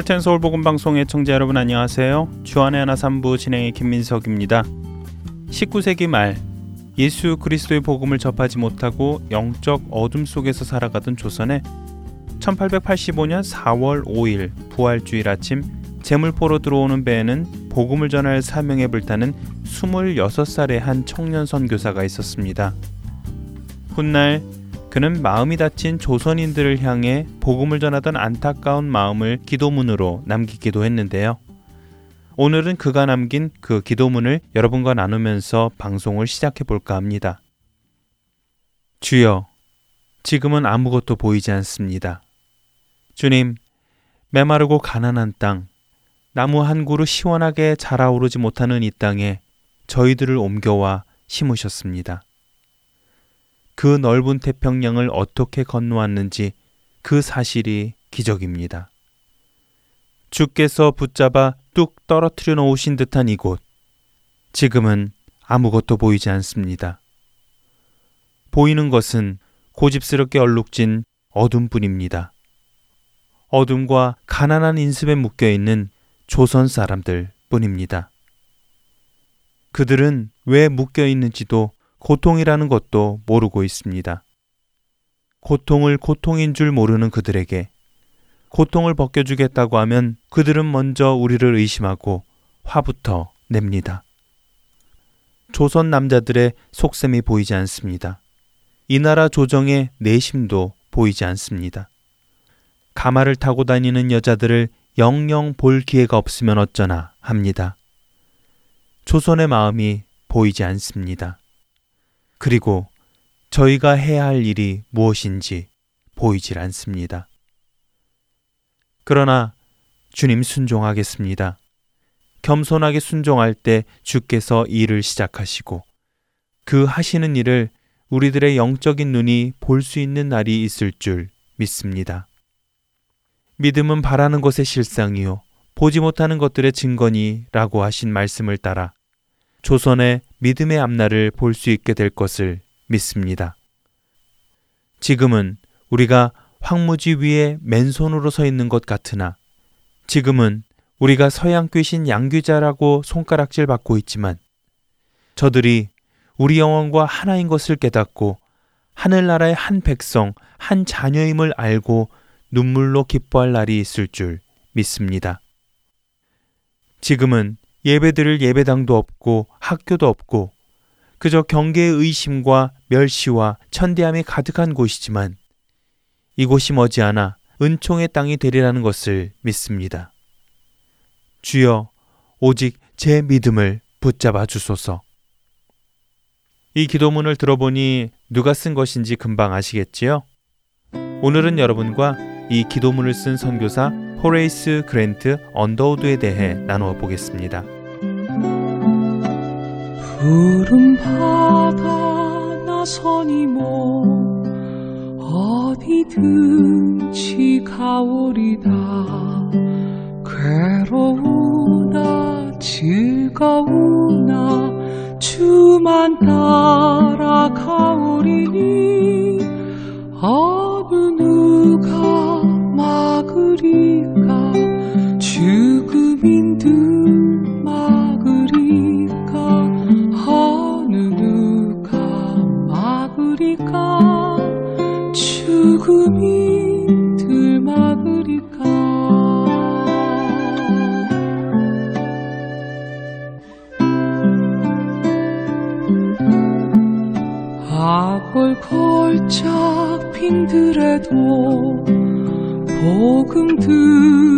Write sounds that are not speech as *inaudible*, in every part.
할텐 서울 복음 방송의 청자 여러분 안녕하세요. 주안의 하나 삼부 진행의 김민석입니다. 19세기 말 예수 그리스도의 복음을 접하지 못하고 영적 어둠 속에서 살아가던 조선에 1885년 4월 5일 부활주일 아침 제물포로 들어오는 배에는 복음을 전할 사명에 불타는 26살의 한 청년 선교사가 있었습니다. 훗날 그는 마음이 다친 조선인들을 향해 복음을 전하던 안타까운 마음을 기도문으로 남기기도 했는데요. 오늘은 그가 남긴 그 기도문을 여러분과 나누면서 방송을 시작해 볼까 합니다. 주여, 지금은 아무것도 보이지 않습니다. 주님, 메마르고 가난한 땅, 나무 한 그루 시원하게 자라오르지 못하는 이 땅에 저희들을 옮겨와 심으셨습니다. 그 넓은 태평양을 어떻게 건너왔는지 그 사실이 기적입니다. 주께서 붙잡아 뚝 떨어뜨려 놓으신 듯한 이곳. 지금은 아무것도 보이지 않습니다. 보이는 것은 고집스럽게 얼룩진 어둠뿐입니다. 어둠과 가난한 인습에 묶여 있는 조선 사람들 뿐입니다. 그들은 왜 묶여 있는지도 고통이라는 것도 모르고 있습니다. 고통을 고통인 줄 모르는 그들에게 고통을 벗겨주겠다고 하면 그들은 먼저 우리를 의심하고 화부터 냅니다. 조선 남자들의 속셈이 보이지 않습니다. 이 나라 조정의 내심도 보이지 않습니다. 가마를 타고 다니는 여자들을 영영 볼 기회가 없으면 어쩌나 합니다. 조선의 마음이 보이지 않습니다. 그리고 저희가 해야 할 일이 무엇인지 보이질 않습니다. 그러나 주님 순종하겠습니다. 겸손하게 순종할 때 주께서 일을 시작하시고 그 하시는 일을 우리들의 영적인 눈이 볼 수 있는 날이 있을 줄 믿습니다. 믿음은 바라는 것의 실상이요. 보지 못하는 것들의 증거니라고 하신 말씀을 따라 조선의 믿음의 앞날을 볼 수 있게 될 것을 믿습니다. 지금은 우리가 황무지 위에 맨손으로 서 있는 것 같으나 지금은 우리가 서양 귀신 양귀자라고 손가락질 받고 있지만 저들이 우리 영혼과 하나인 것을 깨닫고 하늘나라의 한 백성, 한 자녀임을 알고 눈물로 기뻐할 날이 있을 줄 믿습니다. 지금은 예배드릴 예배당도 없고 학교도 없고 그저 경계의 의심과 멸시와 천대함이 가득한 곳이지만 이곳이 머지않아 은총의 땅이 되리라는 것을 믿습니다. 주여 오직 제 믿음을 붙잡아 주소서. 이 기도문을 들어보니 누가 쓴 것인지 금방 아시겠지요? 오늘은 여러분과 이 기도문을 쓴 선교사 호레이스 그랜트 언더우드에 대해 나누어 보겠습니다. 푸른 바다 나선이 뭐 어디든지 가오리다 괴로우나 즐거우나 주만 따라 가오리니 어느 누가 막으리까 죽음인 듯 막으리까 어느 누가 막으리까 죽음인 들 막으리까 악을 걸작 핀들에도 복음 들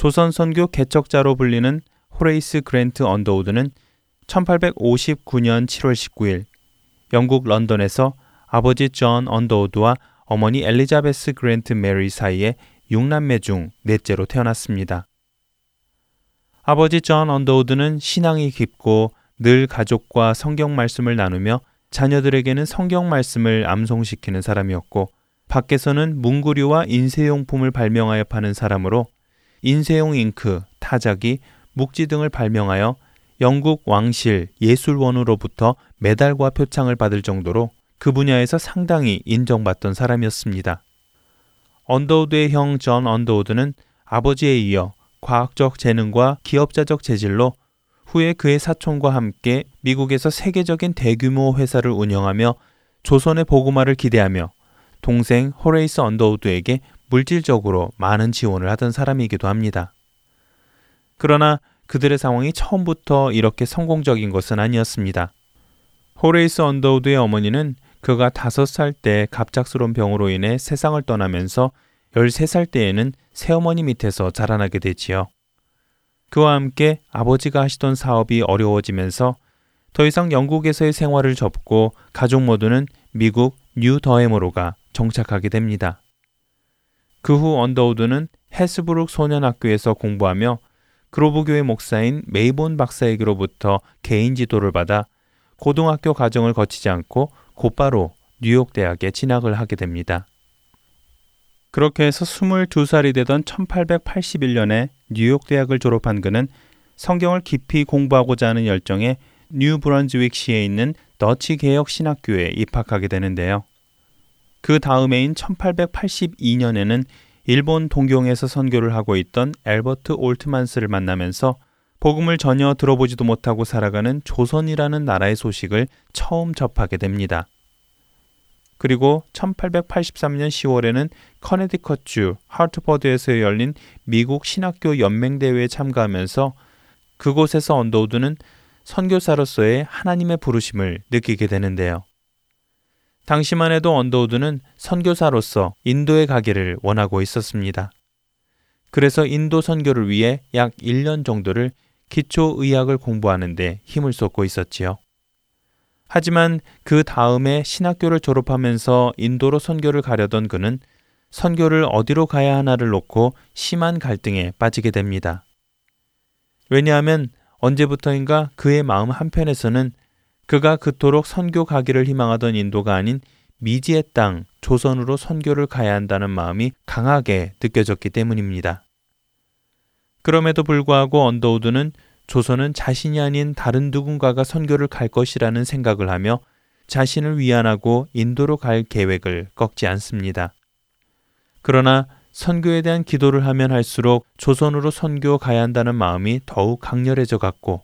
조선 선교 개척자로 불리는 호레이스 그랜트 언더우드는 1859년 7월 19일 영국 런던에서 아버지 존 언더우드와 어머니 엘리자베스 그랜트 메리 사이에 6남매 중 넷째로 태어났습니다. 아버지 존 언더우드는 신앙이 깊고 늘 가족과 성경 말씀을 나누며 자녀들에게는 성경 말씀을 암송시키는 사람이었고 밖에서는 문구류와 인쇄용품을 발명하여 파는 사람으로 인쇄용 잉크, 타자기, 묵지 등을 발명하여 영국 왕실 예술원으로부터 메달과 표창을 받을 정도로 그 분야에서 상당히 인정받던 사람이었습니다. 언더우드의 형 존 언더우드는 아버지에 이어 과학적 재능과 기업자적 재질로 후에 그의 사촌과 함께 미국에서 세계적인 대규모 회사를 운영하며 조선의 복음화를 기대하며 동생 호레이스 언더우드에게 물질적으로 많은 지원을 하던 사람이기도 합니다. 그러나 그들의 상황이 처음부터 이렇게 성공적인 것은 아니었습니다. 호레이스 언더우드의 어머니는 그가 다섯 살때 갑작스러운 병으로 인해 세상을 떠나면서 13살 때에는 새어머니 밑에서 자라나게 되지요. 그와 함께 아버지가 하시던 사업이 어려워지면서 더 이상 영국에서의 생활을 접고 가족 모두는 미국 뉴 더햄으로가 정착하게 됩니다. 그 후 언더우드는 헤스브룩 소년학교에서 공부하며 그로브교회 목사인 메이본 박사에게로부터 개인 지도를 받아 고등학교 과정을 거치지 않고 곧바로 뉴욕 대학에 진학을 하게 됩니다. 그렇게 해서 22살이 되던 1881년에 뉴욕 대학을 졸업한 그는 성경을 깊이 공부하고자 하는 열정에 뉴 브런즈윅시에 있는 더치 개혁 신학교에 입학하게 되는데요. 그 다음해인 1882년에는 일본 동경에서 선교를 하고 있던 엘버트 올트만스를 만나면서 복음을 전혀 들어보지도 못하고 살아가는 조선이라는 나라의 소식을 처음 접하게 됩니다. 그리고 1883년 10월에는 코네티컷주 하트퍼드에서 열린 미국 신학교 연맹대회에 참가하면서 그곳에서 언더우드는 선교사로서의 하나님의 부르심을 느끼게 되는데요. 당시만 해도 언더우드는 선교사로서 인도에 가기를 원하고 있었습니다. 그래서 인도 선교를 위해 약 1년 정도를 기초 의학을 공부하는데 힘을 쏟고 있었지요. 하지만 그 다음에 신학교를 졸업하면서 인도로 선교를 가려던 그는 선교를 어디로 가야 하나를 놓고 심한 갈등에 빠지게 됩니다. 왜냐하면 언제부터인가 그의 마음 한편에서는 그가 그토록 선교 가기를 희망하던 인도가 아닌 미지의 땅 조선으로 선교를 가야 한다는 마음이 강하게 느껴졌기 때문입니다. 그럼에도 불구하고 언더우드는 조선은 자신이 아닌 다른 누군가가 선교를 갈 것이라는 생각을 하며 자신을 위안하고 인도로 갈 계획을 꺾지 않습니다. 그러나 선교에 대한 기도를 하면 할수록 조선으로 선교 가야 한다는 마음이 더욱 강렬해져 갔고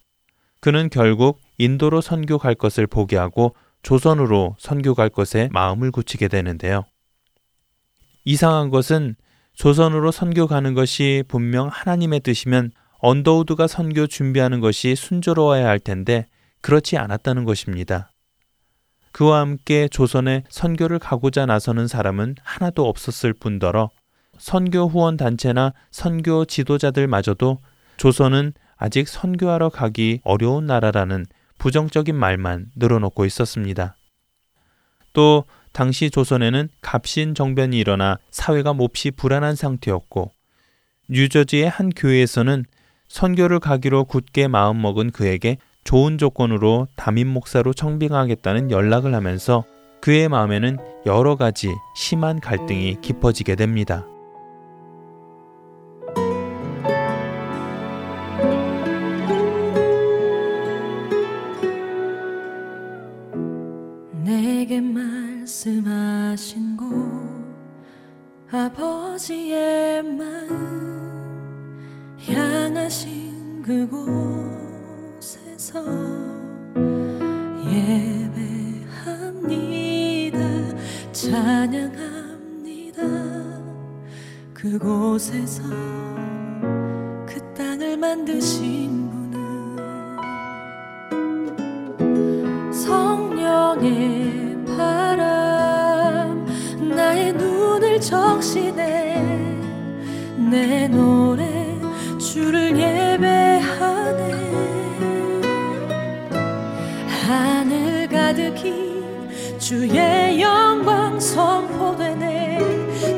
그는 결국 인도로 선교 갈 것을 포기하고 조선으로 선교 갈 것에 마음을 굳히게 되는데요. 이상한 것은 조선으로 선교 가는 것이 분명 하나님의 뜻이면 언더우드가 선교 준비하는 것이 순조로워야 할 텐데 그렇지 않았다는 것입니다. 그와 함께 조선에 선교를 가고자 나서는 사람은 하나도 없었을 뿐더러 선교 후원 단체나 선교 지도자들마저도 조선은 아직 선교하러 가기 어려운 나라라는 부정적인 말만 늘어놓고 있었습니다. 또 당시 조선에는 갑신 정변이 일어나 사회가 몹시 불안한 상태였고 뉴저지의 한 교회에서는 선교를 가기로 굳게 마음먹은 그에게 좋은 조건으로 담임 목사로 청빙하겠다는 연락을 하면서 그의 마음에는 여러 가지 심한 갈등이 깊어지게 됩니다. 말씀하신 곳 아버지의 마음 향하신 그곳에서 예배합니다 찬양합니다. 그곳에서 그 땅을 만드신 내 노래 주를 예배하네. 하늘 가득히 주의 영광 선포되네.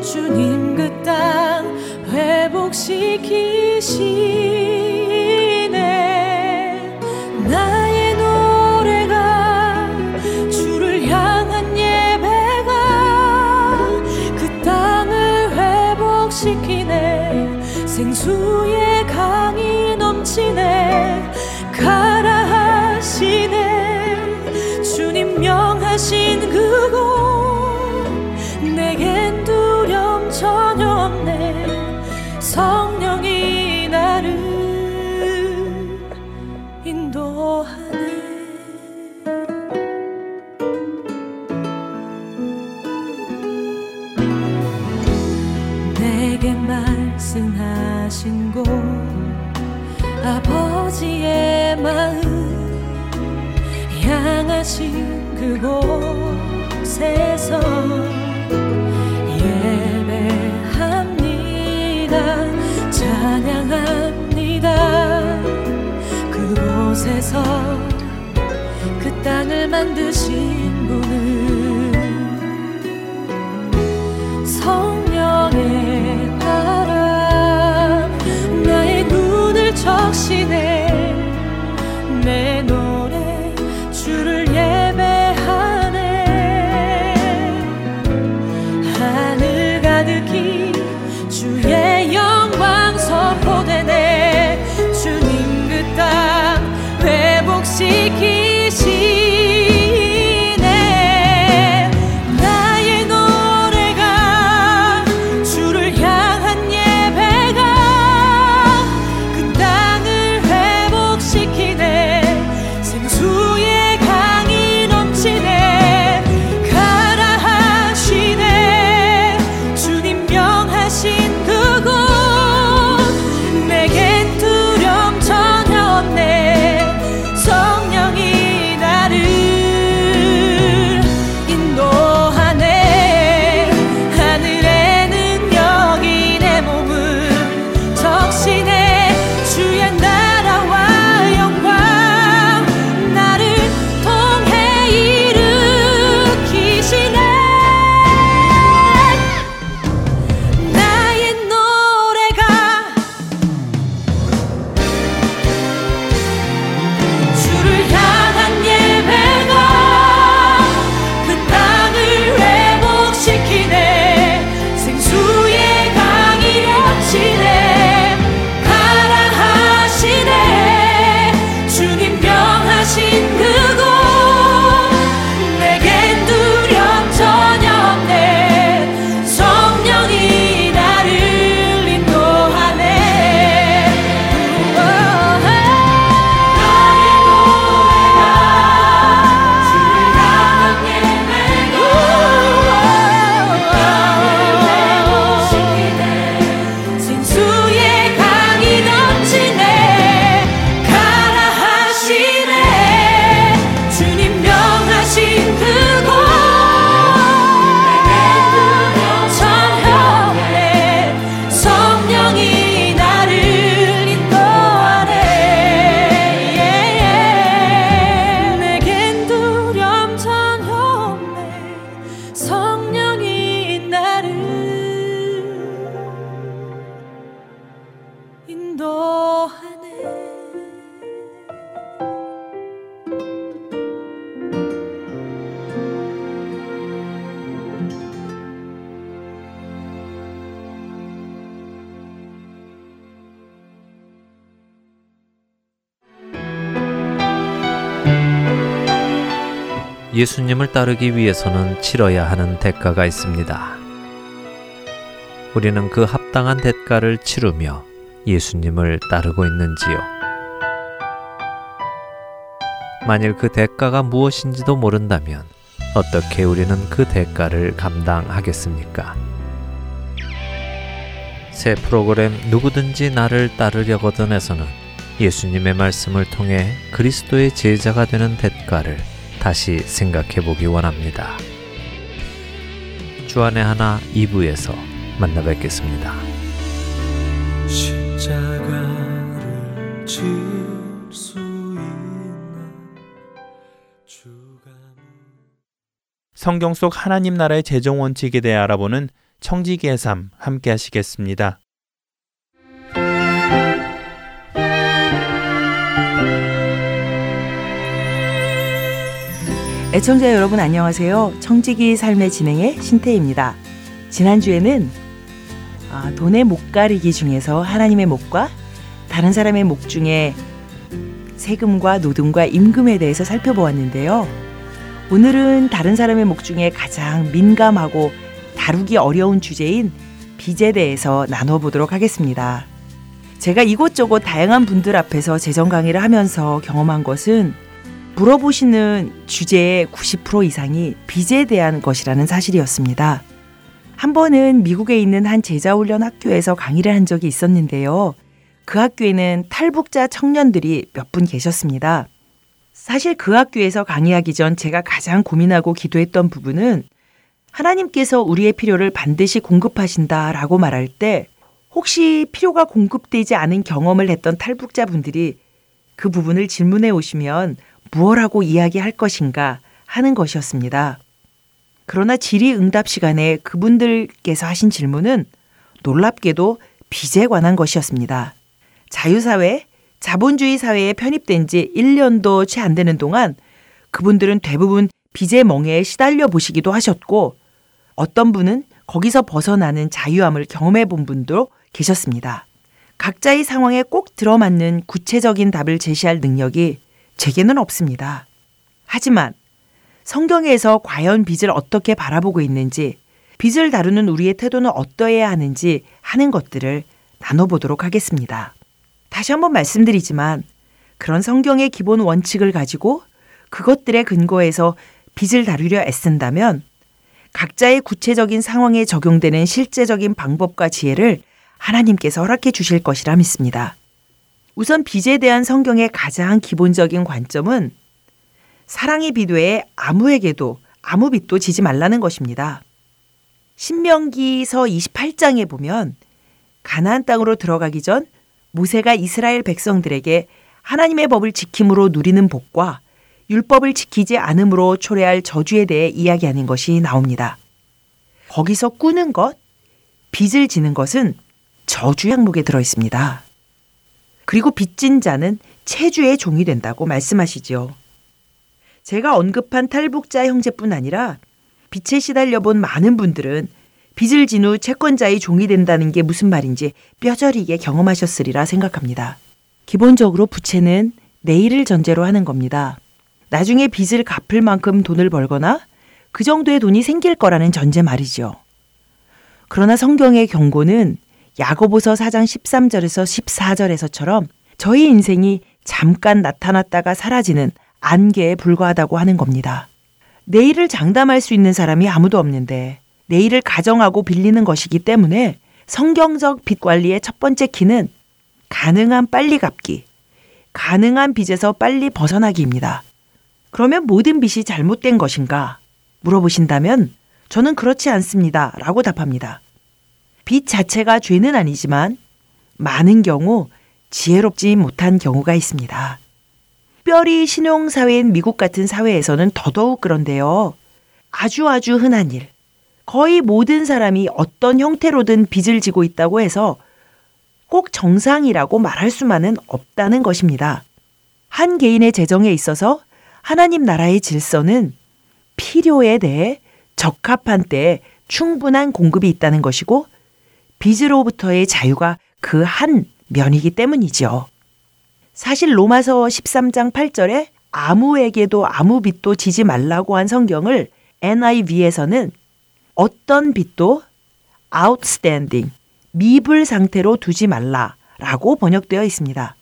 주님 그 땅 회복시 땅을 만 예수님을 따르기 위해서는 치러야 하는 대가가 있습니다. 우리는 그 합당한 대가를 치르며 예수님을 따르고 있는지요? 만일 그 대가가 무엇인지도 모른다면 어떻게 우리는 그 대가를 감당하겠습니까? 새 프로그램 누구든지 나를 따르려거든에서는 예수님의 말씀을 통해 그리스도의 제자가 되는 대가를 다시 생각해 보기 원합니다. 주안의 하나 2부에서 만나 뵙겠습니다. 십자가를 질수 있나 주가 성경 속 하나님 나라의 재정 원칙에 대해 알아보는 청지기의 삶 함께 하시겠습니다. 애청자 여러분 안녕하세요. 청지기 삶의 진행의 신태입니다. 지난주에는 아, 돈의 목 가리기 중에서 하나님의 목과 다른 사람의 목 중에 세금과 노동과 임금에 대해서 살펴보았는데요. 오늘은 다른 사람의 목 중에 가장 민감하고 다루기 어려운 주제인 빚에 대해서 나눠보도록 하겠습니다. 제가 이곳저곳 다양한 분들 앞에서 재정 강의를 하면서 경험한 것은 물어보시는 주제의 90% 이상이 빚에 대한 것이라는 사실이었습니다. 한 번은 미국에 있는 한 제자훈련 학교에서 강의를 한 적이 있었는데요. 그 학교에는 탈북자 청년들이 몇 분 계셨습니다. 사실 그 학교에서 강의하기 전 제가 가장 고민하고 기도했던 부분은 하나님께서 우리의 필요를 반드시 공급하신다라고 말할 때 혹시 필요가 공급되지 않은 경험을 했던 탈북자 분들이 그 부분을 질문해 오시면 무엇라고 이야기할 것인가 하는 것이었습니다. 그러나 질의응답 시간에 그분들께서 하신 질문은 놀랍게도 빚에 관한 것이었습니다. 자유사회, 자본주의 사회에 편입된 지 1년도 채 안 되는 동안 그분들은 대부분 빚의 멍에 시달려 보시기도 하셨고 어떤 분은 거기서 벗어나는 자유함을 경험해 본 분도 계셨습니다. 각자의 상황에 꼭 들어맞는 구체적인 답을 제시할 능력이 제게는 없습니다. 하지만 성경에서 과연 빚을 어떻게 바라보고 있는지, 빚을 다루는 우리의 태도는 어떠해야 하는지 하는 것들을 나눠보도록 하겠습니다. 다시 한번 말씀드리지만 그런 성경의 기본 원칙을 가지고 그것들의 근거에서 빚을 다루려 애쓴다면 각자의 구체적인 상황에 적용되는 실제적인 방법과 지혜를 하나님께서 허락해 주실 것이라 믿습니다. 우선 빚에 대한 성경의 가장 기본적인 관점은 사랑의 비도에 아무에게도 아무 빚도 지지 말라는 것입니다. 신명기서 28장에 보면 가나안 땅으로 들어가기 전 모세가 이스라엘 백성들에게 하나님의 법을 지킴으로 누리는 복과 율법을 지키지 않음으로 초래할 저주에 대해 이야기하는 것이 나옵니다. 거기서 꾸는 것, 빚을 지는 것은 저주 항목에 들어 있습니다. 그리고 빚진 자는 체주의 종이 된다고 말씀하시지요. 제가 언급한 탈북자 형제뿐 아니라 빚에 시달려 본 많은 분들은 빚을 진 후 채권자의 종이 된다는 게 무슨 말인지 뼈저리게 경험하셨으리라 생각합니다. 기본적으로 부채는 내일을 전제로 하는 겁니다. 나중에 빚을 갚을 만큼 돈을 벌거나 그 정도의 돈이 생길 거라는 전제 말이죠. 그러나 성경의 경고는 야고보서 4장 13절에서 14절에서처럼 저희 인생이 잠깐 나타났다가 사라지는 안개에 불과하다고 하는 겁니다. 내일을 장담할 수 있는 사람이 아무도 없는데 내일을 가정하고 빌리는 것이기 때문에 성경적 빚 관리의 첫 번째 키는 가능한 빨리 갚기, 가능한 빚에서 빨리 벗어나기입니다. 그러면 모든 빚이 잘못된 것인가? 물어보신다면 저는 그렇지 않습니다. 라고 답합니다. 빚 자체가 죄는 아니지만 많은 경우 지혜롭지 못한 경우가 있습니다. 특별히 신용사회인 미국 같은 사회에서는 더더욱 그런데요. 아주 아주 흔한 일. 거의 모든 사람이 어떤 형태로든 빚을 지고 있다고 해서 꼭 정상이라고 말할 수만은 없다는 것입니다. 한 개인의 재정에 있어서 하나님 나라의 질서는 필요에 대해 적합한 때에 충분한 공급이 있다는 것이고 빚으로부터의 자유가 그 한 면이기 때문이죠. 사실 로마서 13장 8절에 아무에게도 아무 빚도 지지 말라고 한 성경을 NIV에서는 어떤 빚도 outstanding, 미불 상태로 두지 말라라고 번역되어 있습니다.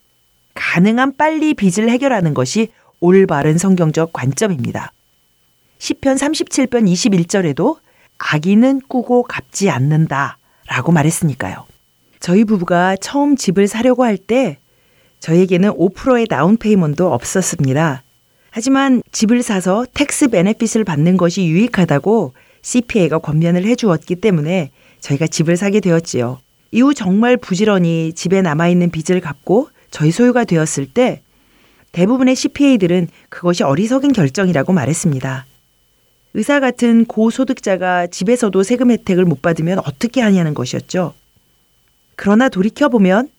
가능한 빨리 빚을 해결하는 것이 올바른 성경적 관점입니다. 시편 37편 21절에도 악인은 꾸고 갚지 않는다 라고 말했으니까요. 저희 부부가 처음 집을 사려고 할 때 저에게는 5%의 다운 페이먼도 없었습니다. 하지만 집을 사서 tax benefit을 받는 것이 유익하다고 CPA가 권면을 해주었기 때문에 저희가 집을 사게 되었지요. 이후 정말 부지런히 집에 남아있는 빚을 갚고 저희 소유가 되었을 때 대부분의 CPA들은 그것이 어리석은 결정이라고 말했습니다. 의사 같은 고소득자가 집에서도 세금 혜택을 못 받으면 어떻게 하냐는 것이었죠. 그러나 돌이켜보면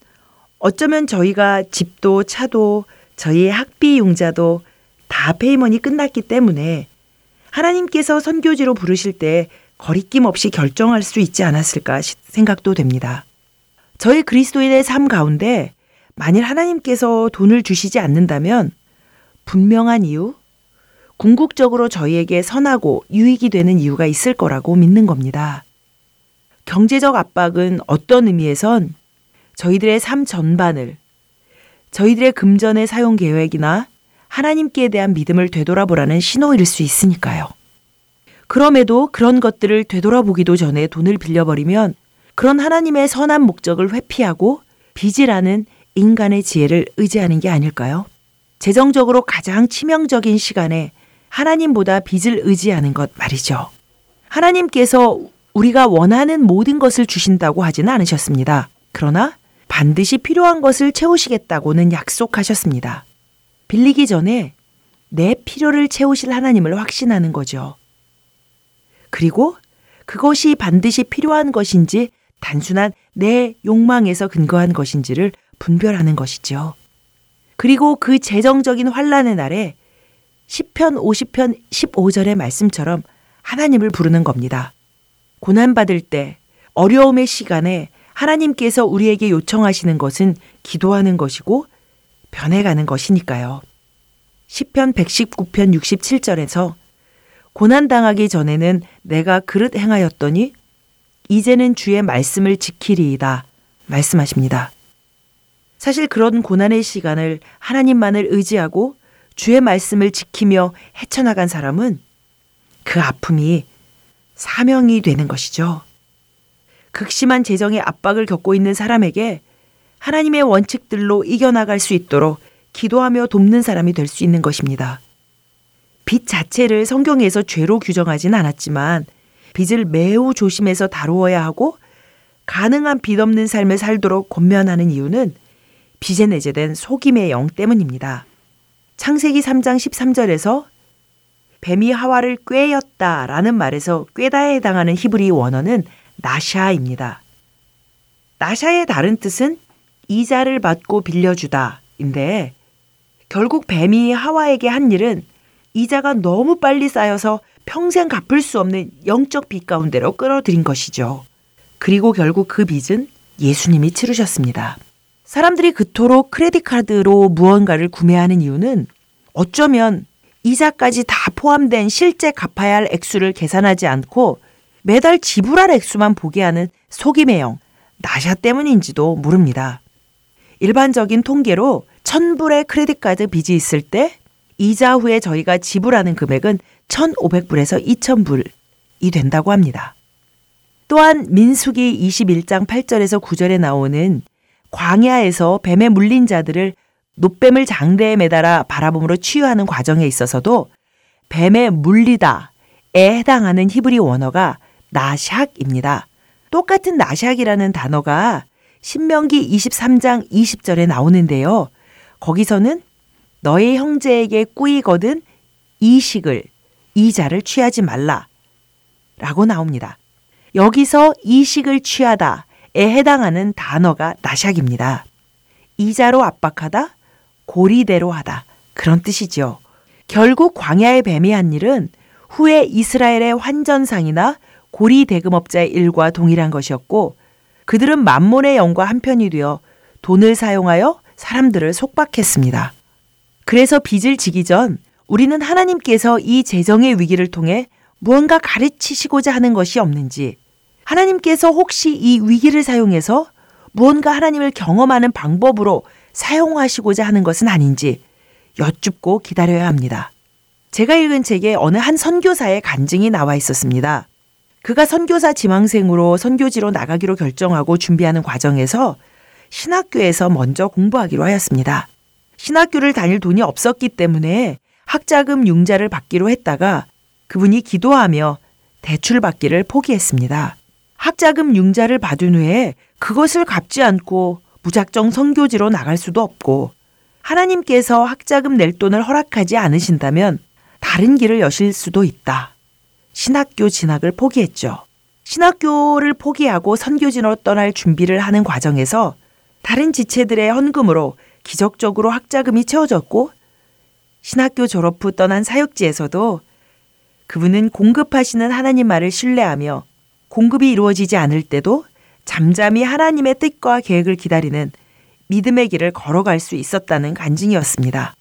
어쩌면 저희가 집도 차도 저희의 학비 융자도 다 페이먼이 끝났기 때문에 하나님께서 선교지로 부르실 때 거리낌 없이 결정할 수 있지 않았을까 생각도 됩니다. 저희 그리스도인의 삶 가운데 만일 하나님께서 돈을 주시지 않는다면 분명한 이유, 궁극적으로 저희에게 선하고 유익이 되는 이유가 있을 거라고 믿는 겁니다. 경제적 압박은 어떤 의미에선 저희들의 삶 전반을 저희들의 금전의 사용 계획이나 하나님께 대한 믿음을 되돌아보라는 신호일 수 있으니까요. 그럼에도 그런 것들을 되돌아보기도 전에 돈을 빌려버리면 그런 하나님의 선한 목적을 회피하고 빚이라는 인간의 지혜를 의지하는 게 아닐까요? 재정적으로 가장 치명적인 시간에 하나님보다 빚을 의지하는 것 말이죠. 하나님께서 우리가 원하는 모든 것을 주신다고 하지는 않으셨습니다. 그러나 반드시 필요한 것을 채우시겠다고는 약속하셨습니다. 빌리기 전에 내 필요를 채우실 하나님을 확신하는 거죠. 그리고 그것이 반드시 필요한 것인지 단순한 내 욕망에서 근거한 것인지를 분별하는 것이죠. 그리고 그 재정적인 환란의 날에 10편 50편 15절의 말씀처럼 하나님을 부르는 겁니다. 고난받을 때 어려움의 시간에 하나님께서 우리에게 요청하시는 것은 기도하는 것이고 변해가는 것이니까요. 10편 119편 67절에서 고난당하기 전에는 내가 그릇 행하였더니 이제는 주의 말씀을 지키리이다 말씀하십니다. 사실 그런 고난의 시간을 하나님만을 의지하고 주의 말씀을 지키며 헤쳐나간 사람은 그 아픔이 사명이 되는 것이죠. 극심한 재정의 압박을 겪고 있는 사람에게 하나님의 원칙들로 이겨나갈 수 있도록 기도하며 돕는 사람이 될 수 있는 것입니다. 빚 자체를 성경에서 죄로 규정하지는 않았지만 빚을 매우 조심해서 다루어야 하고 가능한 빚 없는 삶을 살도록 권면하는 이유는 빚에 내재된 속임의 영 때문입니다. 창세기 3장 13절에서 뱀이 하와를 꾀였다 라는 말에서 꾀다에 해당하는 히브리 원어는 나샤입니다. 나샤의 다른 뜻은 이자를 받고 빌려주다 인데 결국 뱀이 하와에게 한 일은 이자가 너무 빨리 쌓여서 평생 갚을 수 없는 영적 빚 가운데로 끌어들인 것이죠. 그리고 결국 그 빚은 예수님이 치르셨습니다. 사람들이 그토록 크레딧 카드로 무언가를 구매하는 이유는 어쩌면 이자까지 다 포함된 실제 갚아야 할 액수를 계산하지 않고 매달 지불할 액수만 보게 하는 속임의 영, 나샤 때문인지도 모릅니다. 일반적인 통계로 1000불의 크레딧 카드 빚이 있을 때 이자 후에 저희가 지불하는 금액은 1,500불에서 2,000불이 된다고 합니다. 또한 민수기 21장 8절에서 9절에 나오는 광야에서 뱀에 물린 자들을 노뱀을 장대에 매달아 바라봄으로 치유하는 과정에 있어서도 뱀에 물리다에 해당하는 히브리 원어가 나샥입니다. 똑같은 나샥이라는 단어가 신명기 23장 20절에 나오는데요. 거기서는 너의 형제에게 꾸이거든 이식을 이자를 취하지 말라 라고 나옵니다. 여기서 이식을 취하다에 해당하는 단어가 나샥입니다. 이자로 압박하다, 고리대로 하다. 그런 뜻이지요. 결국 광야의 뱀이 한 일은 후에 이스라엘의 환전상이나 고리 대금업자의 일과 동일한 것이었고 그들은 만몬의 영과 한편이 되어 돈을 사용하여 사람들을 속박했습니다. 그래서 빚을 지기 전 우리는 하나님께서 이 재정의 위기를 통해 무언가 가르치시고자 하는 것이 없는지 하나님께서 혹시 이 위기를 사용해서 무언가 하나님을 경험하는 방법으로 사용하시고자 하는 것은 아닌지 여쭙고 기다려야 합니다. 제가 읽은 책에 어느 한 선교사의 간증이 나와 있었습니다. 그가 선교사 지망생으로 선교지로 나가기로 결정하고 준비하는 과정에서 신학교에서 먼저 공부하기로 하였습니다. 신학교를 다닐 돈이 없었기 때문에 학자금 융자를 받기로 했다가 그분이 기도하며 대출 받기를 포기했습니다. 학자금 융자를 받은 후에 그것을 갚지 않고 무작정 선교지로 나갈 수도 없고 하나님께서 학자금 낼 돈을 허락하지 않으신다면 다른 길을 여실 수도 있다. 신학교 진학을 포기했죠. 신학교를 포기하고 선교지로 떠날 준비를 하는 과정에서 다른 지체들의 헌금으로 기적적으로 학자금이 채워졌고 신학교 졸업 후 떠난 사역지에서도 그분은 공급하시는 하나님 말을 신뢰하며 공급이 이루어지지 않을 때도 잠잠히 하나님의 뜻과 계획을 기다리는 믿음의 길을 걸어갈 수 있었다는 간증이었습니다.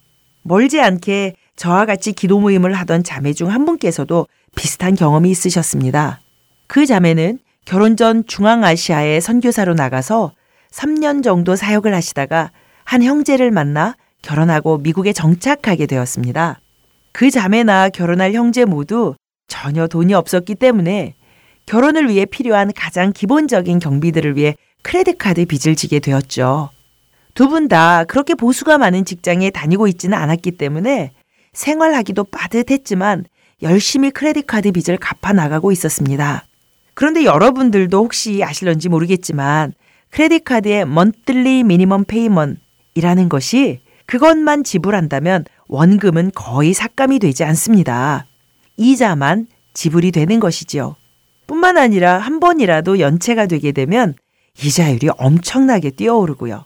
멀지 않게 저와 같이 기도 모임을 하던 자매 중 한 분께서도 비슷한 경험이 있으셨습니다. 그 자매는 결혼 전 중앙아시아에 선교사로 나가서 3년 정도 사역을 하시다가 한 형제를 만나 결혼하고 미국에 정착하게 되었습니다. 그 자매나 결혼할 형제 모두 전혀 돈이 없었기 때문에 결혼을 위해 필요한 가장 기본적인 경비들을 위해 크레딧 카드 빚을 지게 되었죠. 두 분 다 그렇게 보수가 많은 직장에 다니고 있지는 않았기 때문에 생활하기도 빠듯했지만 열심히 크레딧 카드 빚을 갚아 나가고 있었습니다. 그런데 여러분들도 혹시 아실런지 모르겠지만 크레딧 카드의 monthly minimum payment이라는 것이 그것만 지불한다면 원금은 거의 삭감이 되지 않습니다. 이자만 지불이 되는 것이지요. 뿐만 아니라 한 번이라도 연체가 되게 되면 이자율이 엄청나게 뛰어오르고요.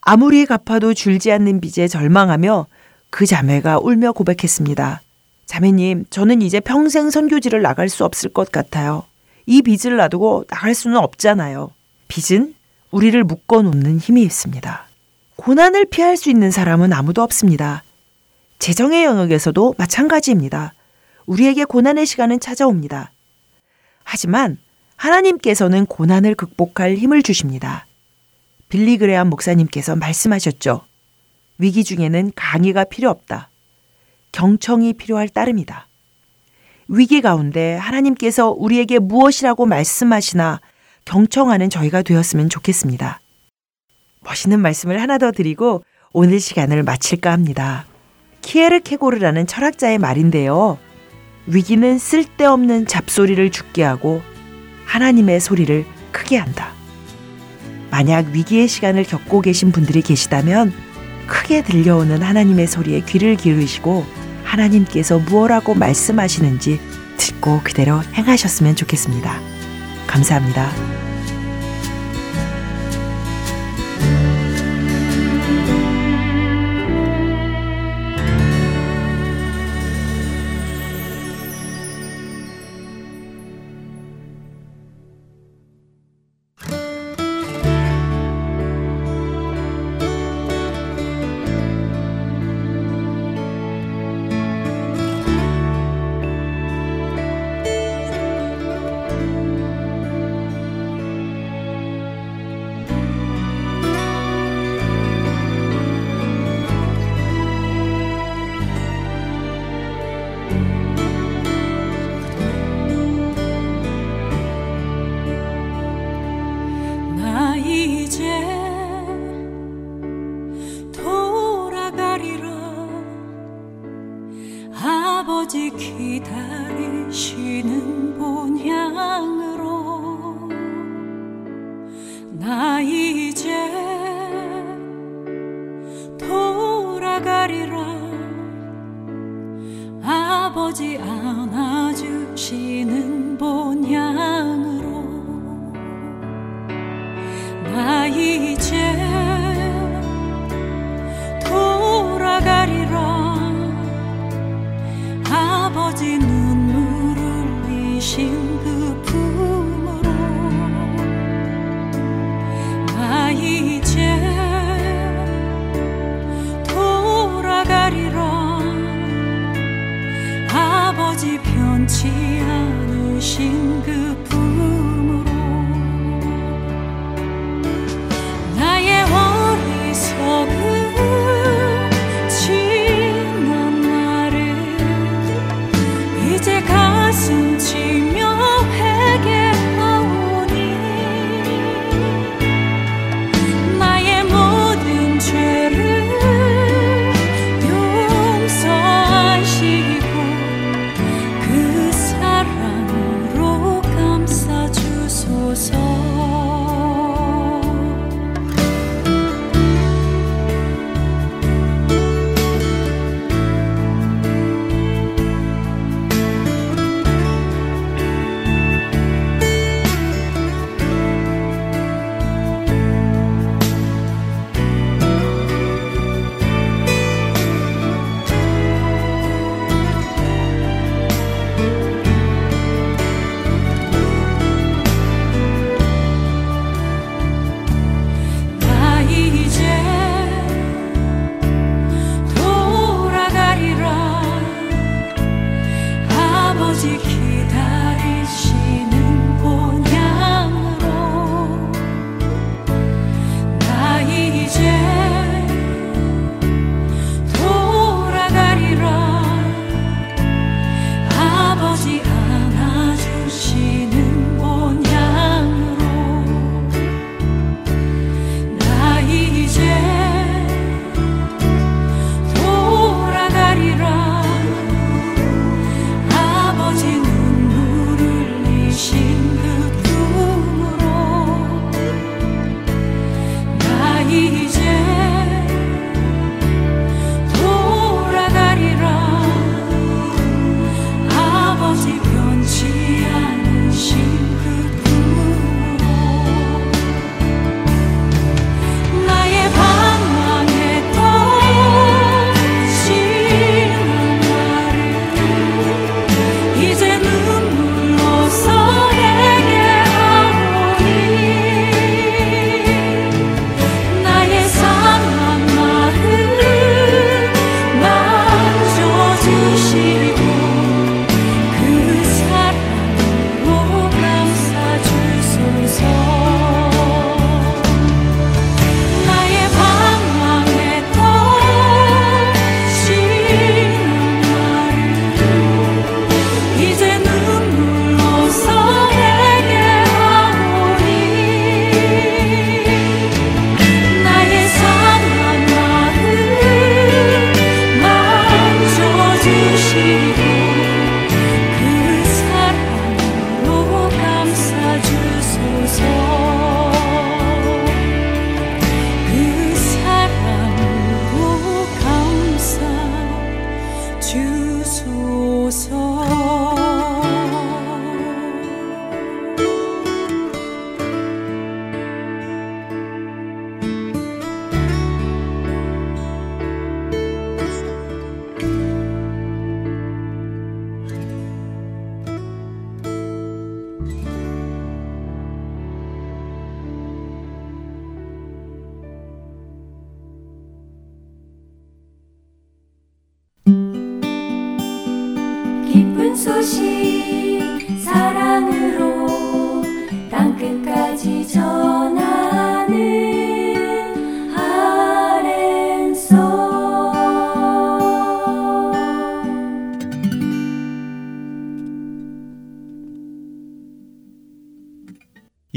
아무리 갚아도 줄지 않는 빚에 절망하며 그 자매가 울며 고백했습니다. 자매님, 저는 이제 평생 선교지를 나갈 수 없을 것 같아요. 이 빚을 놔두고 나갈 수는 없잖아요. 빚은 우리를 묶어 놓는 힘이 있습니다. 고난을 피할 수 있는 사람은 아무도 없습니다. 재정의 영역에서도 마찬가지입니다. 우리에게 고난의 시간은 찾아옵니다. 하지만 하나님께서는 고난을 극복할 힘을 주십니다. 빌리 그레암 목사님께서 말씀하셨죠. 위기 중에는 강의가 필요 없다. 경청이 필요할 따름이다. 위기 가운데 하나님께서 우리에게 무엇이라고 말씀하시나 경청하는 저희가 되었으면 좋겠습니다. 멋있는 말씀을 하나 더 드리고 오늘 시간을 마칠까 합니다. 키에르 케고르라는 철학자의 말인데요. 위기는 쓸데없는 잡소리를 죽게 하고 하나님의 소리를 크게 한다. 만약 위기의 시간을 겪고 계신 분들이 계시다면 크게 들려오는 하나님의 소리에 귀를 기울이시고 하나님께서 무엇라고 말씀하시는지 듣고 그대로 행하셨으면 좋겠습니다. 감사합니다. 아버지 기다리시는 본향으로 나 이제 돌아가리라. 아버지 안아주시는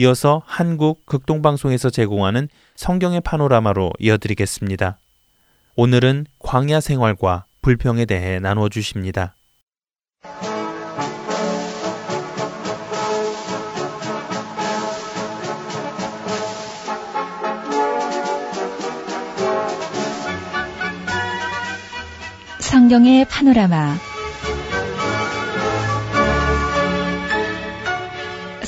이어서 한국 극동방송에서 제공하는 성경의 파노라마로 이어드리겠습니다. 오늘은 광야 생활과 불평에 대해 나누어 주십니다. 성경의 파노라마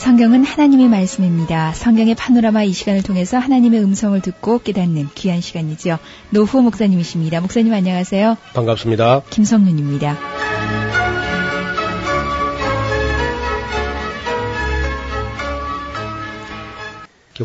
성경은 하나님의 말씀입니다. 성경의 파노라마 이 시간을 통해서 하나님의 음성을 듣고 깨닫는 귀한 시간이죠. 노후 목사님이십니다. 목사님 안녕하세요. 반갑습니다. 김성윤입니다.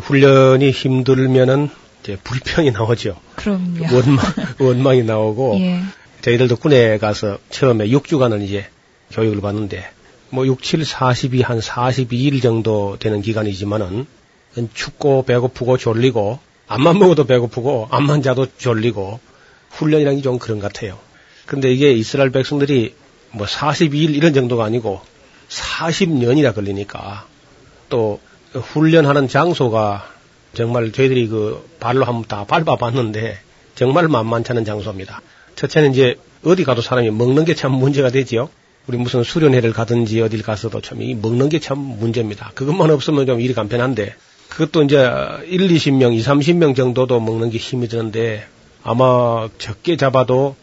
훈련이 힘들면은 이제 불평이 나오죠. 그럼요. 원망, *laughs* 원망이 나오고 예. 저희들도 군에 가서 처음에 6주간을 이제 교육을 받는데 뭐 6, 7, 42, 한 42일 정도 되는 기간이지만은 춥고 배고프고 졸리고 암만 먹어도 배고프고 암만 자도 졸리고 훈련이라는 게좀 그런 것 같아요. 근데 이게 이스라엘 백성들이 뭐 42일 이런 정도가 아니고 40년이나 걸리니까 또 훈련하는 장소가 정말 저희들이 그 발로 한번 다 밟아봤는데 정말 만만치 않은 장소입니다. 첫째는 이제 어디 가도 사람이 먹는 게 참 문제가 되지요. 우리 무슨 수련회를 가든지 어딜 가서도 참 이 먹는 게 참 문제입니다. 그것만 없으면 좀 일이 간편한데 그것도 이제 1, 20명, 2, 30명 정도도 먹는 게 힘이 드는데 아마 적게 잡아도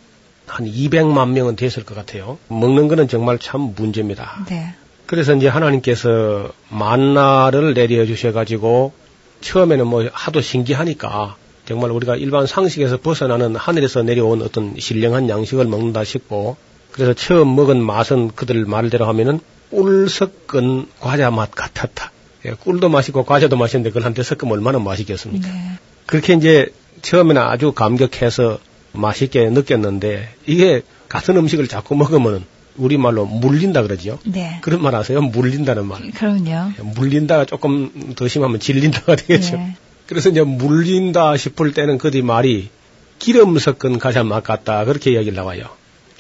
한 200만 명은 됐을 것 같아요. 먹는 거는 정말 참 문제입니다. 네. 그래서 이제 하나님께서 만나를 내려 주셔가지고 처음에는 뭐 하도 신기하니까 정말 우리가 일반 상식에서 벗어나는 하늘에서 내려온 어떤 신령한 양식을 먹는다 싶고 그래서 처음 먹은 맛은 그들 말대로 하면은 꿀 섞은 과자 맛 같았다. 예, 꿀도 맛있고 과자도 맛있는데 그걸 한테 섞으면 얼마나 맛있겠습니까? 네. 그렇게 이제 처음에는 아주 감격해서 맛있게 느꼈는데 이게 같은 음식을 자꾸 먹으면 우리말로 물린다 그러지요. 네. 그런 말 아세요? 물린다는 말. 그럼요. 물린다가 조금 더 심하면 질린다가 되겠죠. 네. 그래서 이제 물린다 싶을 때는 그뒤 말이 기름 섞은 과자 맛 같다. 그렇게 이야기를 나와요.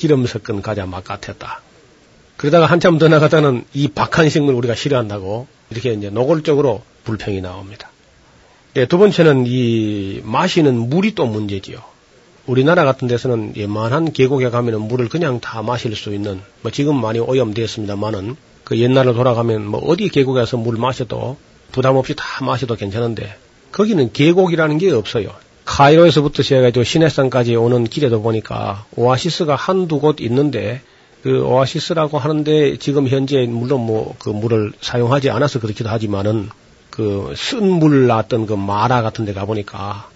기름 섞은 과자 맛 같았다. 그러다가 한참 더 나가다는 이 박한 식물 우리가 싫어한다고 이렇게 이제 노골적으로 불평이 나옵니다. 예, 두 번째는 이 마시는 물이 또 문제지요. 우리나라 같은 데서는 웬만한 계곡에 가면은 물을 그냥 다 마실 수 있는 뭐 지금 많이 오염되었습니다만은 그 옛날로 돌아가면 뭐 어디 계곡에서 물 마셔도 부담 없이 다 마셔도 괜찮은데 거기는 계곡이라는 게 없어요. 카이로에서부터 시작해가지고 시내산까지 오는 길에도 보니까 오아시스가 한두 곳 있는데 그 오아시스라고 하는데 지금 현재 물론 뭐 그 물을 사용하지 않아서 그렇기도 하지만은 그 쓴물 나왔던 그 마라 같은 데 가보니까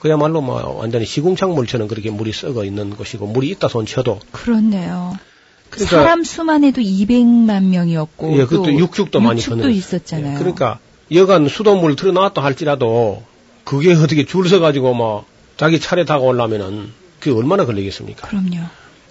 그야말로 뭐 완전히 시궁창물처럼 그렇게 물이 썩어 있는 것이고 물이 있다 손 쳐도 그렇네요. 그러니까 사람 수만 해도 200만 명이었고 예, 그것도 또 육축도 많이 육축도. 있었잖아요. 예, 그러니까 여간 수돗물 틀어놨다 할지라도 그게 어떻게 줄 서가지고 뭐 자기 차례 다가오려면은 그게 얼마나 걸리겠습니까? 그럼요.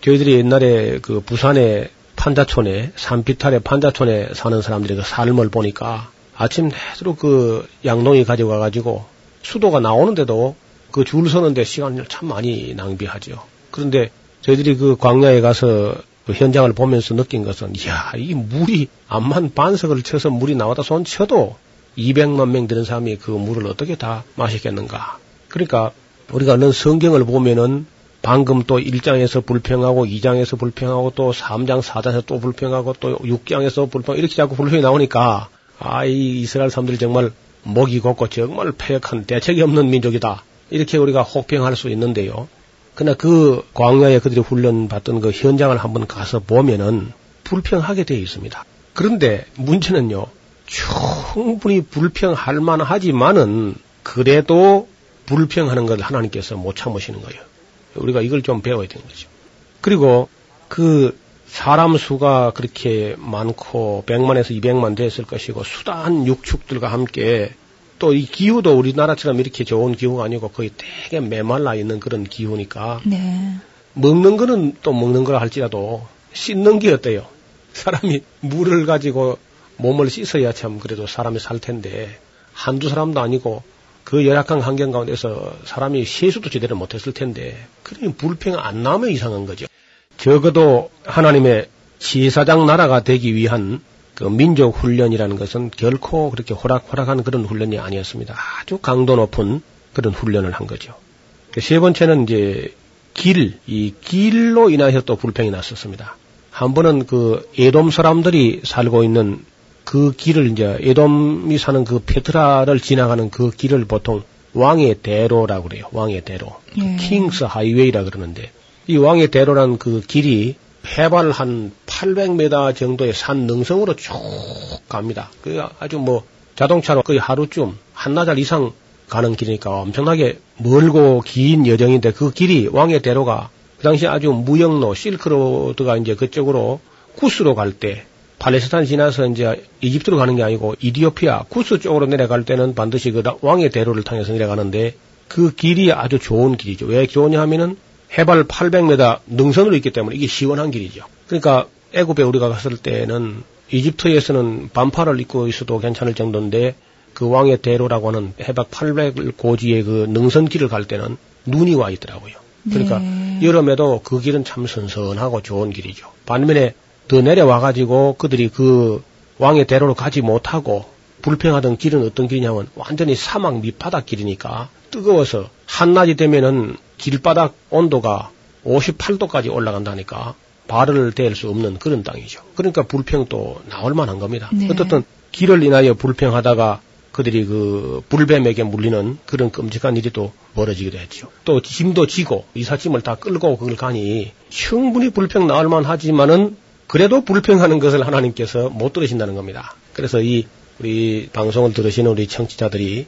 저희들이 옛날에 그 부산의 판자촌에 산비탈의 판자촌에 사는 사람들의 그 삶을 보니까 아침 내도록 그 양동이 가져가 가지고 수도가 나오는데도 그 줄 서는데 시간을 참 많이 낭비하죠. 그런데 저희들이 그 광야에 가서 그 현장을 보면서 느낀 것은 이야 이 물이 암만 반석을 쳐서 물이 나왔다 손 쳐도 200만 명 되는 사람이 그 물을 어떻게 다 마시겠는가. 그러니까 우리가 얼른 성경을 보면은 방금 또 1장에서 불평하고 2장에서 불평하고 또 3장 4장에서 또 불평하고 또 6장에서 불평 이렇게 자꾸 불평이 나오니까 아 이 이스라엘 사람들이 정말 목이 곱고 정말 폐역한 대책이 없는 민족이다. 이렇게 우리가 혹평할 수 있는데요. 그러나 그 광야에 그들이 훈련받던 그 현장을 한번 가서 보면은 불평하게 되어 있습니다. 그런데 문제는요. 충분히 불평할 만하지만은 그래도 불평하는 걸 하나님께서 못 참으시는 거예요. 우리가 이걸 좀 배워야 되는 거죠. 그리고 그 사람 수가 그렇게 많고 100만에서 200만 됐을 것이고 수단 육축들과 함께 또 이 기후도 우리나라처럼 이렇게 좋은 기후가 아니고 거의 되게 메말라 있는 그런 기후니까 네. 먹는 거는 또 먹는 걸 할지라도 씻는 게 어때요? 사람이 물을 가지고 몸을 씻어야 참 그래도 사람이 살 텐데 한두 사람도 아니고 그 열악한 환경 가운데서 사람이 세수도 제대로 못했을 텐데 그러니 불평 안 나면 이상한 거죠. 적어도 하나님의 지사장 나라가 되기 위한 그 민족 훈련이라는 것은 결코 그렇게 호락호락한 그런 훈련이 아니었습니다. 아주 강도 높은 그런 훈련을 한 거죠. 그세 번째는 이제 길, 이 길로 인하여 또 불평이 났었습니다. 한 번은 그 에돔 사람들이 살고 있는 그 길을 이제 에돔이 사는 그 페트라를 지나가는 그 길을 보통 왕의 대로라고 그래요. 왕의 대로. 예. 킹스 하이웨이라 그러는데 이 왕의 대로란 그 길이 해발 한 800m 정도의 산 능성으로 쭉 갑니다. 그 아주 뭐 자동차로 거의 하루쯤 한나절 이상 가는 길이니까 엄청나게 멀고 긴 여정인데 그 길이 왕의 대로가 그 당시 아주 무역로 실크로드가 이제 그쪽으로 쿠스로 갈 때 팔레스타인 지나서 이제 이집트로 가는 게 아니고 이디오피아 쿠스 쪽으로 내려갈 때는 반드시 그 왕의 대로를 통해서 내려가는데 그 길이 아주 좋은 길이죠. 왜 좋으냐 하면은 해발 800m 능선으로 있기 때문에 이게 시원한 길이죠. 그러니까 애굽에 우리가 갔을 때는 이집트에서는 반팔을 입고 있어도 괜찮을 정도인데 그 왕의 대로라고 하는 해박 800 고지의 그 능선길을 갈 때는 눈이 와 있더라고요. 그러니까 네. 여름에도 그 길은 참 선선하고 좋은 길이죠. 반면에 더 내려와 가지고 그들이 그 왕의 대로로 가지 못하고 불평하던 길은 어떤 길이냐면 완전히 사막 밑바닥 길이니까 뜨거워서 한낮이 되면은 길바닥 온도가 58도까지 올라간다니까 발을 댈 수 없는 그런 땅이죠. 그러니까 불평도 나올 만한 겁니다. 네. 어떻든 길을 인하여 불평하다가 그들이 그 불뱀에게 물리는 그런 끔찍한 일이 또 벌어지기도 했죠. 또 짐도 지고 이삿짐을 다 끌고 그걸 가니 충분히 불평 나올 만하지만은 그래도 불평하는 것을 하나님께서 못 들으신다는 겁니다. 그래서 이 우리 방송을 들으시는 우리 청취자들이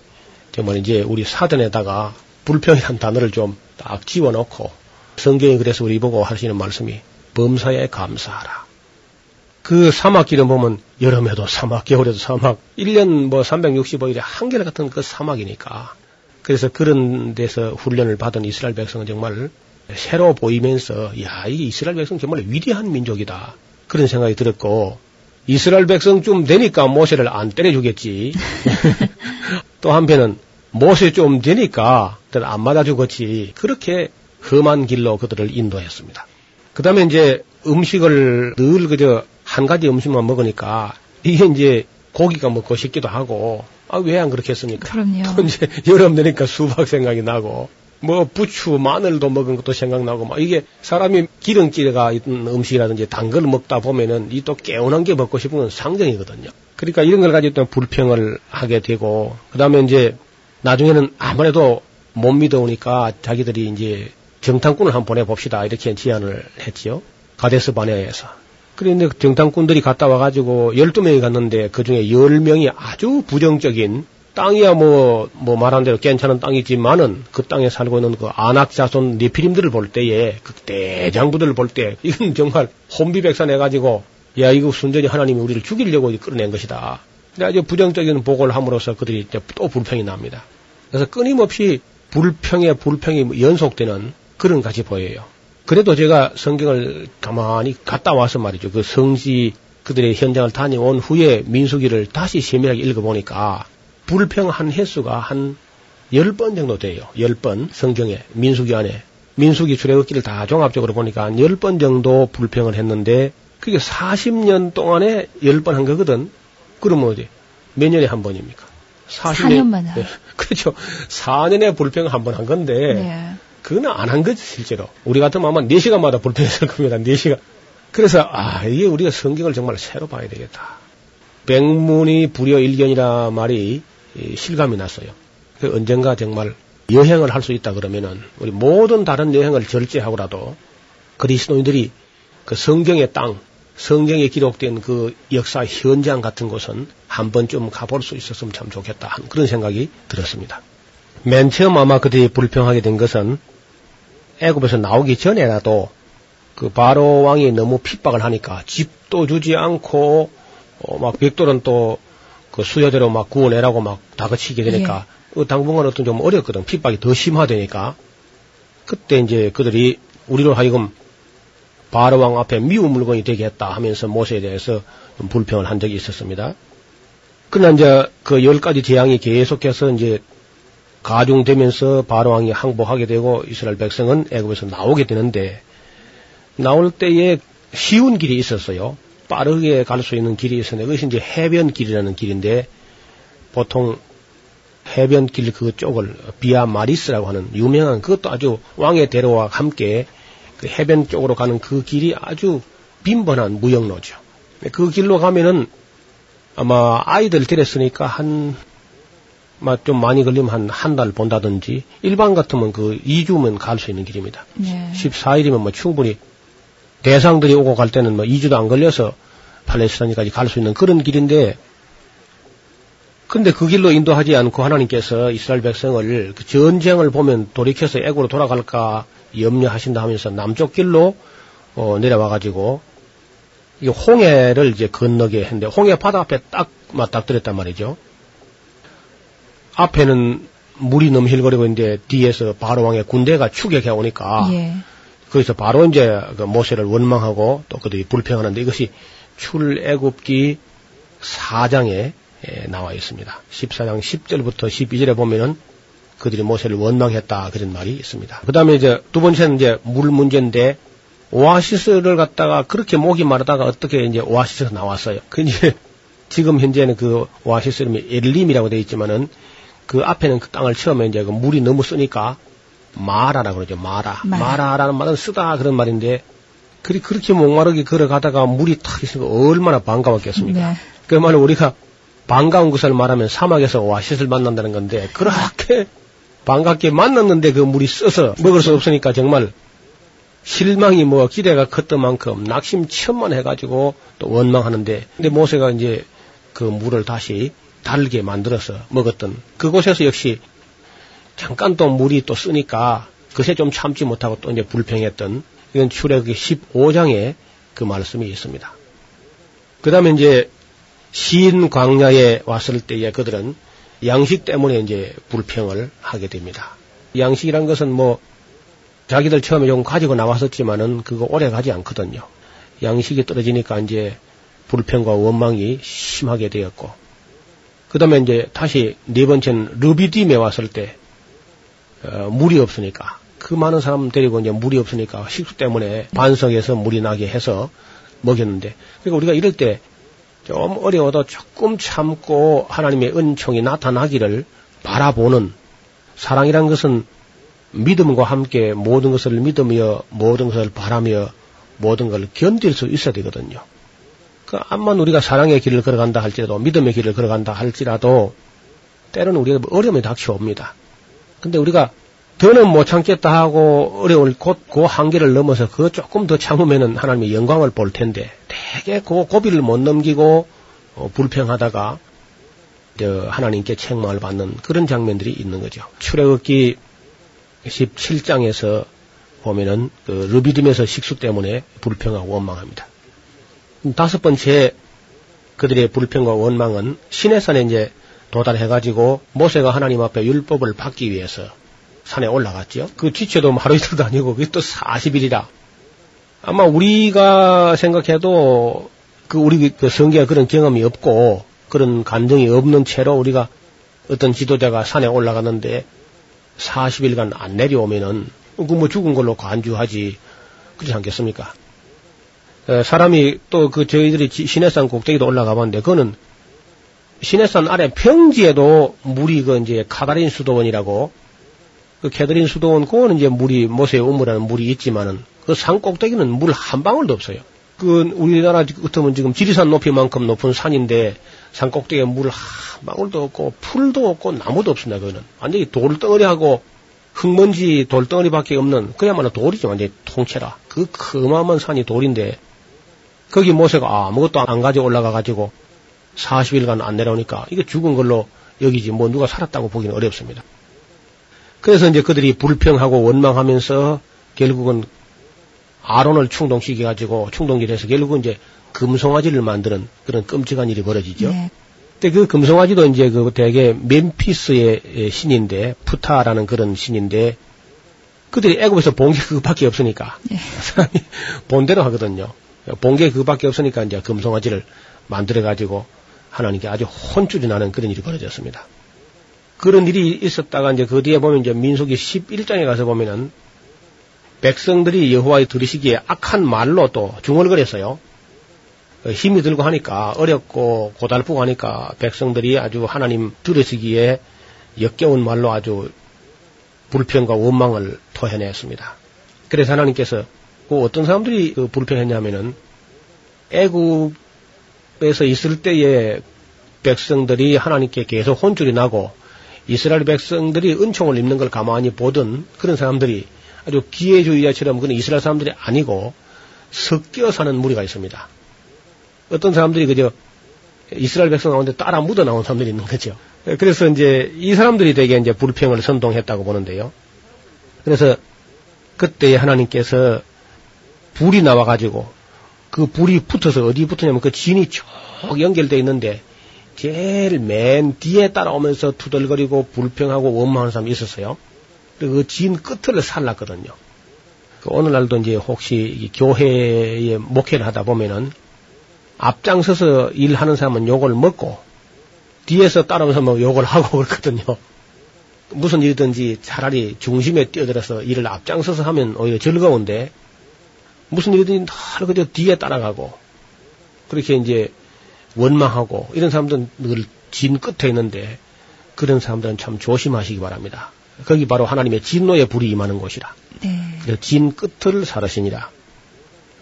정말 이제 우리 사전에다가 불평이란 단어를 좀 딱 집어넣고 성경이 그래서 우리 보고 하시는 말씀이 범사에 감사하라. 그 사막길을 보면 여름에도 사막, 겨울에도 사막, 1년 뭐 365일에 한결 같은 그 사막이니까. 그래서 그런 데서 훈련을 받은 이스라엘 백성은 정말 새로 보이면서, 야, 이 이스라엘 백성 정말 위대한 민족이다. 그런 생각이 들었고, 이스라엘 백성쯤 되니까 모세를 안 때려주겠지. *laughs* 또 한편은 모세 좀 되니까 안 맞아 주겠지. 그렇게 험한 길로 그들을 인도했습니다. 그 다음에 이제 음식을 늘 그저 한 가지 음식만 먹으니까 이게 이제 고기가 먹고 싶기도 하고 아 왜 안 그렇게 했습니까? 그럼요. 또 이제 여름 되니까 수박 생각이 나고 뭐 부추 마늘도 먹은 것도 생각나고 막 이게 사람이 기름기가 있는 음식이라든지 단 걸 먹다 보면은 이 또 개운한 게 먹고 싶은 건 상정이거든요. 그러니까 이런 걸 가지고 또 불평을 하게 되고 그다음에 이제 나중에는 아무래도 못 믿어오니까 자기들이 이제 정탐꾼을 한번 보내봅시다 이렇게 제안을 했지요. 가데스 바네아에서. 그런데 정탐꾼들이 갔다 와가지고 12명이 갔는데 그 중에 10명이 아주 부정적인 땅이야 뭐, 뭐 말한 대로 괜찮은 땅이지만은 그 땅에 살고 있는 그 안악자손 네피림들을 볼 때에 그 대장부들을 볼 때 이건 정말 혼비백산 해가지고 야 이거 순전히 하나님이 우리를 죽이려고 끌어낸 것이다. 근데 아주 부정적인 보고를 함으로써 그들이 이제 또 불평이 납니다. 그래서 끊임없이 불평에 불평이 연속되는 그런 것이 보여요. 그래도 제가 성경을 가만히 갔다 와서 말이죠. 그 성지 그들의 현장을 다녀온 후에 민수기를 다시 세밀하게 읽어보니까 불평한 횟수가 한 10번 정도 돼요. 10번 성경에 민수기 안에 민수기 출애굽기를 다 종합적으로 보니까 한 10번 정도 불평을 했는데 그게 40년 동안에 10번 한 거거든. 그러면 어디 몇 년에 한 번입니까? 4년 만에. 네. *laughs* 그렇죠. 4년에 불평을 한 번 한 건데 네. 그건 안한 거지 실제로. 우리 같으면 아마 4시간마다 불평했을 겁니다. 4시간. 그래서 아 이게 우리가 성경을 정말 새로 봐야 되겠다. 백문이 불여 일견이라 말이 이, 실감이 났어요. 그 언젠가 정말 여행을 할 수 있다 그러면은 우리 모든 다른 여행을 절제하고라도 그리스도인들이 그 성경의 땅, 성경에 기록된 그 역사 현장 같은 곳은 한 번쯤 가볼 수 있었으면 참 좋겠다 하는 그런 생각이 들었습니다. 맨 처음 아마 그들이 불평하게 된 것은 애굽에서 나오기 전에라도 그 바로 왕이 너무 핍박을 하니까 집도 주지 않고 어, 막 백돌은 또 그 수요대로 막 구원해라고 막 다그치게 되니까 그 당분간 어떤 좀 어렵거든 핍박이 더 심화되니까 그때 이제 그들이 우리로 하여금 바로 왕 앞에 미운 물건이 되게 했다 하면서 모세에 대해서 좀 불평을 한 적이 있었습니다. 그러나 이제 그 열 가지 재앙이 계속해서 이제 가중되면서 바로 왕이 항복하게 되고 이스라엘 백성은 애굽에서 나오게 되는데 나올 때에 쉬운 길이 있었어요. 빠르게 갈 수 있는 길이 있었는데 그것이 이제 해변길이라는 길인데 보통 해변길 그 쪽을 비아 마리스라고 하는 유명한 그것도 아주 왕의 대로와 함께 그 해변 쪽으로 가는 그 길이 아주 빈번한 무역로죠. 그 길로 가면은 아마 아이들 데렸으니까 한, 좀 많이 걸리면 한 한 달 본다든지 일반 같으면 그 2주면 갈 수 있는 길입니다. 네. 14일이면 뭐 충분히 대상들이 오고 갈 때는 뭐 2주도 안 걸려서 팔레스타인까지 갈 수 있는 그런 길인데 근데 그 길로 인도하지 않고 하나님께서 이스라엘 백성을 그 전쟁을 보면 돌이켜서 애고로 돌아갈까 염려하신다 하면서 남쪽 길로 어, 내려와 가지고 이 홍해를 이제 건너게 했는데 홍해 바다 앞에 딱 맞닥뜨렸단 말이죠. 앞에는 물이 너무 힐거리고 있는데 뒤에서 바로 왕의 군대가 추격해 오니까 예. 거기서 바로 이제 그 모세를 원망하고 또 그들이 불평하는데 이것이 출애굽기 4장에 나와 있습니다. 14장 10절부터 12절에 보면은 그들이 모세를 원망했다 그런 말이 있습니다. 그 다음에 이제 두 번째는 이제 물 문제인데 오아시스를 갖다가 그렇게 목이 마르다가 어떻게 이제 오아시스가 나왔어요. 그 이제 지금 현재는 그 오아시스 이름이 엘림이라고 되어 있지만은 그 앞에는 그 땅을 처음에 이제 그 물이 너무 쓰니까 마라라고 그러죠. 마라. 마라. 마라 라는 말은 쓰다 그런 말인데 그리 그렇게 목마르게 걸어가다가 물이 탁 있으니까 얼마나 반가웠겠습니까? 네. 그 말로 우리가 반가운 것을 말하면 사막에서 오아시스를 만난다는 건데 그렇게 반갑게 만났는데 그 물이 써서 먹을 수 없으니까 정말 실망이 뭐 기대가 컸던 만큼 낙심천만해가지고 또 원망하는데 근데 모세가 이제 그 물을 다시 달게 만들어서 먹었던 그곳에서 역시 잠깐 또 물이 또 쓰니까 그새 좀 참지 못하고 또 이제 불평했던 이건 출애굽기 15장에 그 말씀이 있습니다. 그 다음에 이제 신 광야에 왔을 때에 그들은 양식 때문에 이제 불평을 하게 됩니다. 양식이란 것은 뭐 자기들 처음에 좀 가지고 나왔었지만은 그거 오래 가지 않거든요. 양식이 떨어지니까 이제 불평과 원망이 심하게 되었고 그 다음에 이제 다시 네 번째는 르비딤에 왔을 때 어, 물이 없으니까 그 많은 사람 데리고 이제 물이 없으니까 식수 때문에 반석에서 물이 나게 해서 먹였는데 그러니까 우리가 이럴 때 좀 어려워도 조금 참고 하나님의 은총이 나타나기를 바라보는 사랑이란 것은 믿음과 함께 모든 것을 믿으며 모든 것을 바라며 모든 걸 견딜 수 있어야 되거든요. 그 암만 우리가 사랑의 길을 걸어간다 할지라도 믿음의 길을 걸어간다 할지라도 때로는 우리가 어려움이 닥쳐옵니다. 근데 우리가 더는 못 참겠다 하고 어려울 곧그 한계를 넘어서 그 조금 더 참으면은 하나님의 영광을 볼 텐데 되게 그 고비를 못 넘기고 어, 불평하다가 저 하나님께 책망을 받는 그런 장면들이 있는 거죠. 출애굽기 17장에서 보면은 그 르비딤에서 식수 때문에 불평하고 원망합니다. 다섯 번째 그들의 불평과 원망은 시내산에 이제 도달해가지고 모세가 하나님 앞에 율법을 받기 위해서 산에 올라갔죠. 그 뒤쳐도 하루 이틀도 아니고 그게 또 40일이라. 아마 우리가 생각해도 그 우리 그 성경에 그런 경험이 없고 그런 감정이 없는 채로 우리가 어떤 지도자가 산에 올라갔는데 40일간 안 내려오면은 그 뭐 죽은 걸로 간주하지 그렇지 않겠습니까? 에, 사람이 또 그 저희들이 지- 시내산 꼭대기도 올라가 봤는데 그거는 시내산 아래 평지에도 물이 그 이제 카다린 수도원이라고 그 캐드린 수도원 그거는 이제 물이 모세의 우물에는 물이 있지만은 그 산 꼭대기는 물 한 방울도 없어요. 그 우리나라 같으면 지금 지리산 높이만큼 높은 산인데 산 꼭대기에 물 한 방울도 없고 풀도 없고 나무도 없습니다. 그거는 완전히 돌덩어리하고 흙먼지 돌덩어리밖에 없는 그야말로 돌이죠. 완전히 통째라. 그 어마어마한 산이 돌인데 거기 모세가 아무것도 안 가지고 올라가 가지고 40일간 안 내려오니까 이게 죽은 걸로 여기지 뭐 누가 살았다고 보기는 어렵습니다. 그래서 이제 그들이 불평하고 원망하면서 결국은 아론을 충동시켜 가지고 충동질해서 결국은 이제 금송아지를 만드는 그런 끔찍한 일이 벌어지죠. 네. 근데 그 금송아지도 이제 그 대개 멤피스의 신인데 푸타라는 그런 신인데 그들이 애굽에서 본 게 그밖에 없으니까 예. *laughs* 사람이 본대로 하거든요. 본 게 그밖에 없으니까 이제 금송아지를 만들어 가지고 하나님께 아주 혼쭐이 나는 그런 일이 벌어졌습니다. 그런 일이 있었다가 이제 그 뒤에 보면 이제 민수기 11장에 가서 보면은 백성들이 여호와의 들으시기에 악한 말로 또 중얼거렸어요. 어, 힘이 들고 하니까 어렵고 고달프고 하니까 백성들이 아주 하나님 들으시기에 역겨운 말로 아주 불평과 원망을 토해냈습니다. 그래서 하나님께서 그 어떤 사람들이 그 불평했냐면은 애굽 에서 있을 때에 백성들이 하나님께 계속 혼쭐이 나고 이스라엘 백성들이 은총을 입는 걸 가만히 보던 그런 사람들이 아주 기회주의자처럼 그런 이스라엘 사람들이 아니고 섞여 사는 무리가 있습니다. 어떤 사람들이 그저 이스라엘 백성 가운데 따라 묻어 나온 사람들이 있는 거죠. 그래서 이제 이 사람들이 되게 이제 불평을 선동했다고 보는데요. 그래서 그때 하나님께서 불이 나와가지고 그 불이 붙어서 어디 붙었냐면 그 진이 쭉 연결되어 있는데 제일 맨 뒤에 따라오면서 투덜거리고 불평하고 원망하는 사람이 있었어요. 그 진 끝을 살랐거든요. 그 오늘날도 이제 혹시 이 교회에 목회를 하다 보면은 앞장서서 일하는 사람은 욕을 먹고 뒤에서 따라오면서 뭐 욕을 하고 *laughs* 그렇거든요. 무슨 일이든지 차라리 중심에 뛰어들어서 일을 앞장서서 하면 오히려 즐거운데 무슨 일이든지 다 그저 뒤에 따라가고 그렇게 이제 원망하고 이런 사람들은 늘 진 끝에 있는데 그런 사람들은 참 조심하시기 바랍니다. 거기 바로 하나님의 진노의 불이 임하는 곳이라. 네. 그진 끝을 살으시니라.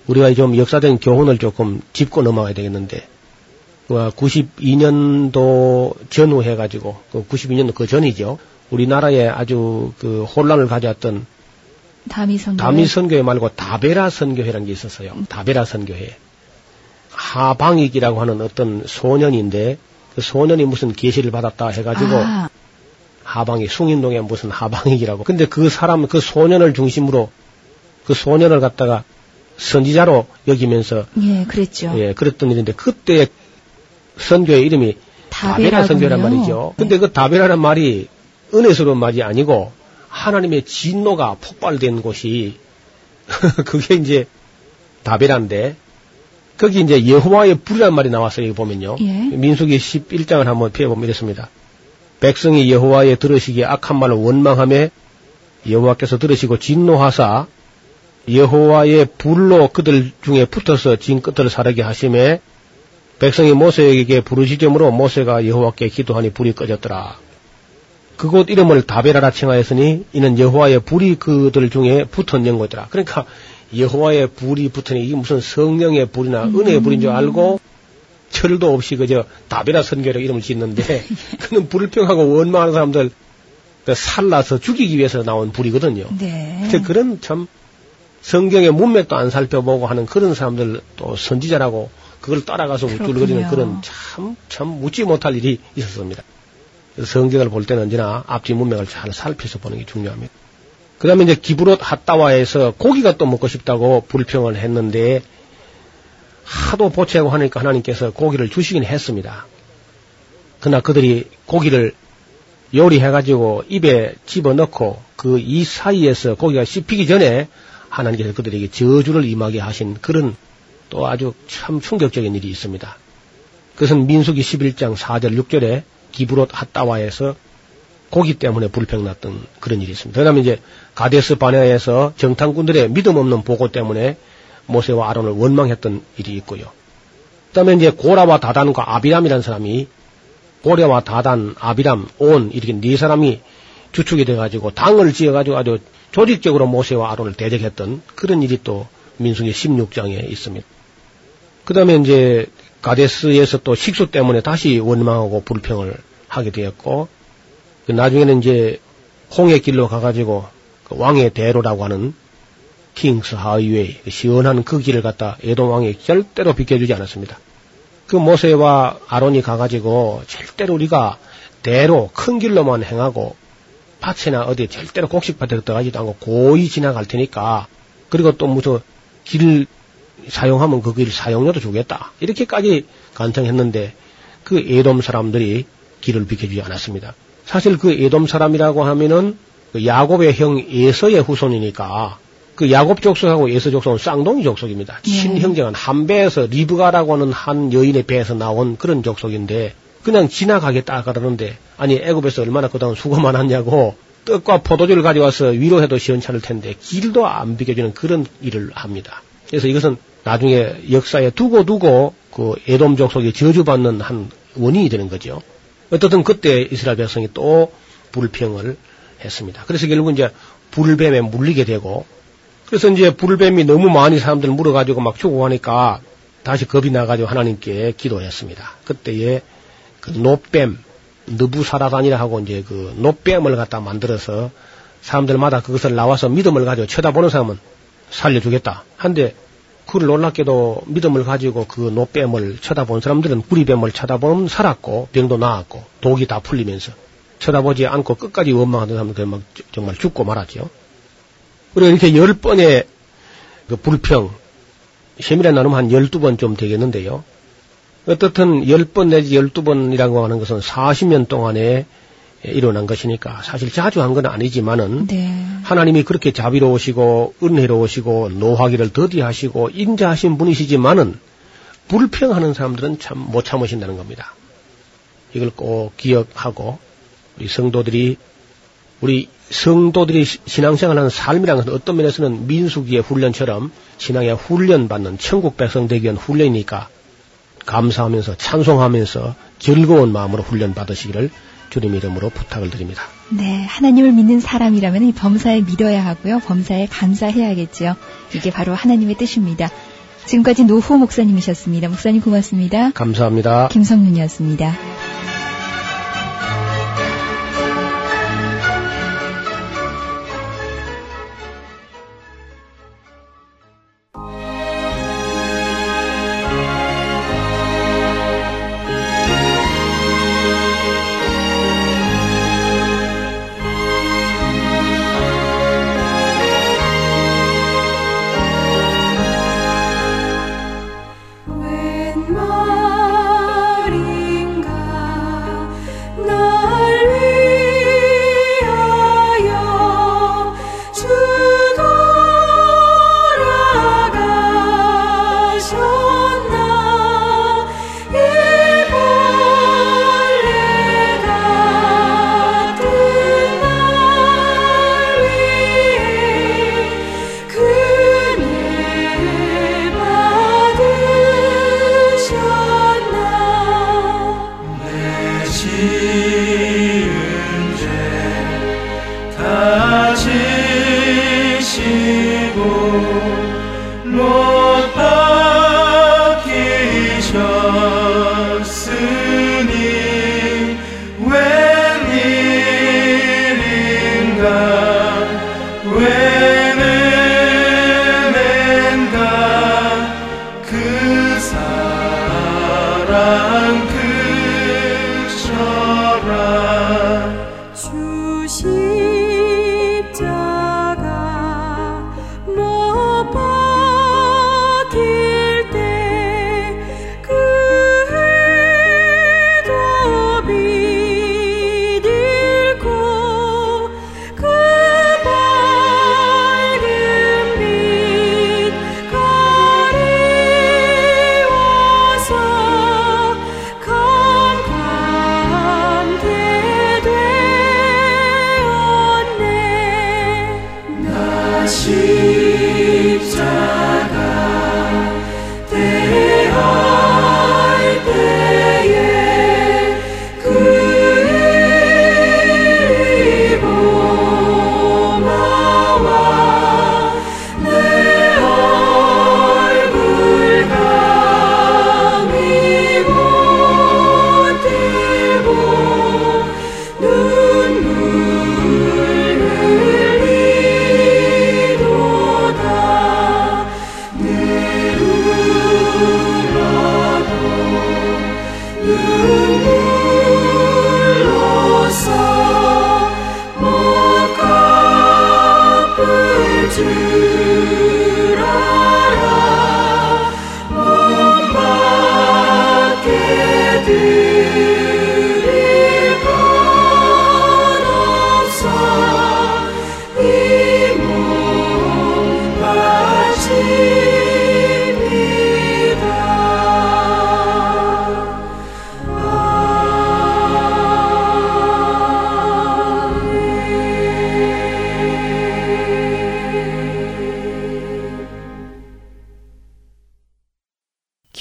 우리가 좀 역사적인 교훈을 조금 짚고 넘어가야 되겠는데, 92년도 전후 해가지고, 92년도 그 전이죠. 우리나라에 아주 그 혼란을 가져왔던 다미 선교. 다미 선교회 말고 다베라 선교회라는 게 있었어요. 다베라 선교회. 하방익이라고 하는 어떤 소년인데, 그 소년이 무슨 계시를 받았다 해가지고, 아, 하방이 숭인동에 무슨 하방이라고. 근데 그 사람 그 소년을 중심으로 그 소년을 갖다가 선지자로 여기면서 예, 그랬죠. 예 그랬던 일인데 그때 선교의 이름이 다베라 다베라군요. 선교란 말이죠. 근데 그 다베라란 말이 은혜스러운 말이 아니고 하나님의 진노가 폭발된 곳이 *laughs* 그게 이제 다베라인데 거기 이제 여호와의 불이라는 말이 나왔어요. 여기 보면요. 예. 민수기 11장을 한번 펴보면 이렇습니다. 백성이 여호와의 들으시기에 악한 말을 원망함에 여호와께서 들으시고 진노하사 여호와의 불로 그들 중에 붙어서 진 끝을 사르게 하심에 백성이 모세에게 부르시점으로 모세가 여호와께 기도하니 불이 꺼졌더라. 그곳 이름을 다베라라 칭하였으니 이는 여호와의 불이 그들 중에 붙은 연고더라. 그러니까 여호와의 불이 붙으니 이게 무슨 성령의 불이나 은혜의 불인 줄 알고 철도 없이 그저 다베라 선교로 이름을 짓는데 *laughs* 그는 불평하고 원망하는 사람들 그 살라서 죽이기 위해서 나온 불이거든요. 네. 근데 그런 참 성경의 문맥도 안 살펴보고 하는 그런 사람들 또 선지자라고 그걸 따라가서 우쭐거리는. 그런 참, 참 묻지 못할 일이 있었습니다. 성경을 볼 때는 언제나 앞뒤 문맥을 잘 살펴서 보는 게 중요합니다. 그 다음에 이제 기브롯 핫다와에서 고기가 또 먹고 싶다고 불평을 했는데 하도 보채고 하니까 하나님께서 고기를 주시긴 했습니다. 그러나 그들이 고기를 요리해가지고 입에 집어넣고 그 이 사이에서 고기가 씹히기 전에 하나님께서 그들에게 저주를 임하게 하신 그런 또 아주 참 충격적인 일이 있습니다. 그것은 민수기 11장 4절 6절에 기브롯 핫다와에서 고기 때문에 불평났던 그런 일이 있습니다. 그 다음에 이제 가데스 바네아에서 정탐꾼들의 믿음 없는 보고 때문에 모세와 아론을 원망했던 일이 있고요. 그 다음에 이제 고라와 다단과 아비람이라는 사람이 고려와 다단, 아비람, 온 이렇게 네 사람이 주축이 돼가지고 당을 지어가지고 아주 조직적으로 모세와 아론을 대적했던 그런 일이 또 민수기 16장에 있습니다. 그 다음에 이제 가데스에서 또 식수 때문에 다시 원망하고 불평을 하게 되었고 그 나중에는 이제 홍해 길로 가가지고 그 왕의 대로라고 하는 킹스 하이웨이 그 시원한 그 길을 갖다 에돔 왕이 절대로 비켜주지 않았습니다. 그 모세와 아론이 가가지고 절대로 우리가 대로 큰 길로만 행하고 밭이나 어디 절대로 곡식밭에 들어가지도 않고 고이 지나갈 테니까 그리고 또 무슨 길 사용하면 그길 사용료도 주겠다 이렇게까지 간청했는데 그 에돔 사람들이 길을 비켜주지 않았습니다. 사실 그 에돔 사람이라고 하면은 그 야곱의 형 에서의 후손이니까 그 야곱 족속하고 에서 족속은 쌍둥이 족속입니다. 예. 친형제간 한 배에서 리브가라고 하는 한 여인의 배에서 나온 그런 족속인데 그냥 지나가겠다 그러는데 아니 애굽에서 얼마나 그동안 수고 많았냐고 떡과 포도주를 가져와서 위로해도 시원찮을 텐데 길도 안 비켜주는 그런 일을 합니다. 그래서 이것은 나중에 역사에 두고 두고 그 에돔 족속이 저주받는 한 원인이 되는 거죠. 어떻든 그때 이스라엘 백성이 또 불평을 했습니다. 그래서 결국 이제 불뱀에 물리게 되고 그래서 이제 불뱀이 너무 많이 사람들 물어가지고 막 죽어가니까 다시 겁이 나가지고 하나님께 기도했습니다. 그때에 그 노뱀, 느부사라단이라 하고 이제 그 노뱀을 갖다 만들어서 사람들마다 그것을 나와서 믿음을 가지고 쳐다보는 사람은 살려주겠다. 한데 그를 놀랍게도 믿음을 가지고 그 노뱀을 쳐다본 사람들은 구리뱀을 쳐다보면 살았고 병도 나았고 독이 다 풀리면서 쳐다보지 않고 끝까지 원망하던 사람들은 막 정말 죽고 말았죠. 그리고 이렇게 열 번의 그 불평, 세밀에 나누면 한 열두 번 좀 되겠는데요. 어떻든 열 번 내지 열두 번이라고 하는 것은 40년 동안에 일어난 것이니까 사실 자주 한 건 아니지만은 네. 하나님이 그렇게 자비로우시고 은혜로우시고 노하기를 더디하시고 인자하신 분이시지만은 불평하는 사람들은 참 못 참으신다는 겁니다. 이걸 꼭 기억하고 우리 성도들이 우리 성도들이 신앙생활하는 삶이라는 것은 어떤 면에서는 민수기의 훈련처럼 신앙의 훈련받는 천국 백성 되기 위한 훈련이니까 감사하면서 찬송하면서 즐거운 마음으로 훈련 받으시기를 주님 이름으로 부탁을 드립니다. 네, 하나님을 믿는 사람이라면 이 범사에 믿어야 하고요. 범사에 감사해야겠죠. 이게 바로 하나님의 뜻입니다. 지금까지 노후 목사님이셨습니다. 목사님 고맙습니다. 감사합니다. 김성윤이었습니다.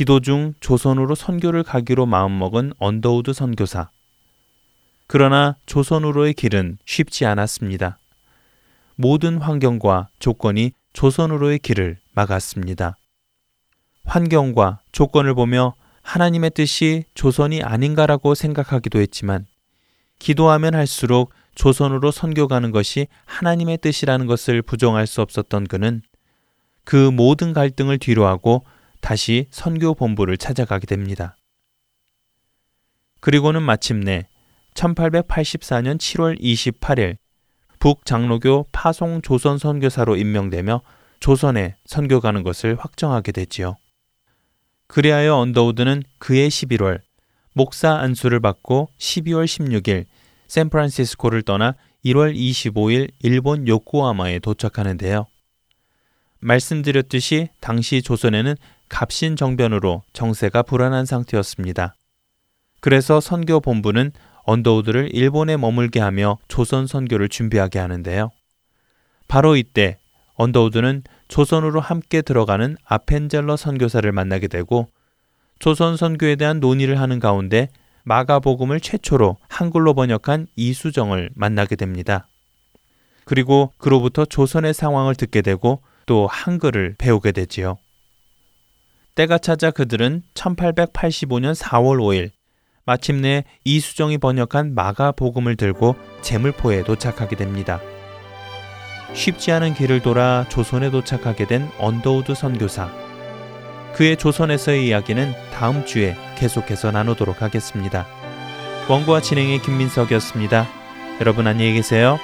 기도 중 조선으로 선교를 가기로 마음먹은 언더우드 선교사. 그러나 조선으로의 길은 쉽지 않았습니다. 모든 환경과 조건이 조선으로의 길을 막았습니다. 환경과 조건을 보며 하나님의 뜻이 조선이 아닌가라고 생각하기도 했지만 기도하면 할수록 조선으로 선교 가는 것이 하나님의 뜻이라는 것을 부정할 수 없었던 그는 그 모든 갈등을 뒤로하고 다시 선교 본부를 찾아가게 됩니다. 그리고는 마침내 1884년 7월 28일 북장로교 파송 조선 선교사로 임명되며 조선에 선교 가는 것을 확정하게 되지요. 그리하여 언더우드는 그해 11월 목사 안수를 받고 12월 16일 샌프란시스코를 떠나 1월 25일 일본 요코하마에 도착하는데요. 말씀드렸듯이 당시 조선에는 갑신 정변으로 정세가 불안한 상태였습니다. 그래서 선교 본부는 언더우드를 일본에 머물게 하며 조선 선교를 준비하게 하는데요. 바로 이때 언더우드는 조선으로 함께 들어가는 아펜젤러 선교사를 만나게 되고 조선 선교에 대한 논의를 하는 가운데 마가복음을 최초로 한글로 번역한 이수정을 만나게 됩니다. 그리고 그로부터 조선의 상황을 듣게 되고 또 한글을 배우게 되지요. 때가 차자 그들은 1885년 4월 5일 마침내 이수정이 번역한 마가 복음을 들고 제물포에 도착하게 됩니다. 쉽지 않은 길을 돌아 조선에 도착하게 된 언더우드 선교사. 그의 조선에서의 이야기는 다음 주에 계속해서 나누도록 하겠습니다. 원고와 진행의 김민석이었습니다. 여러분 안녕히 계세요.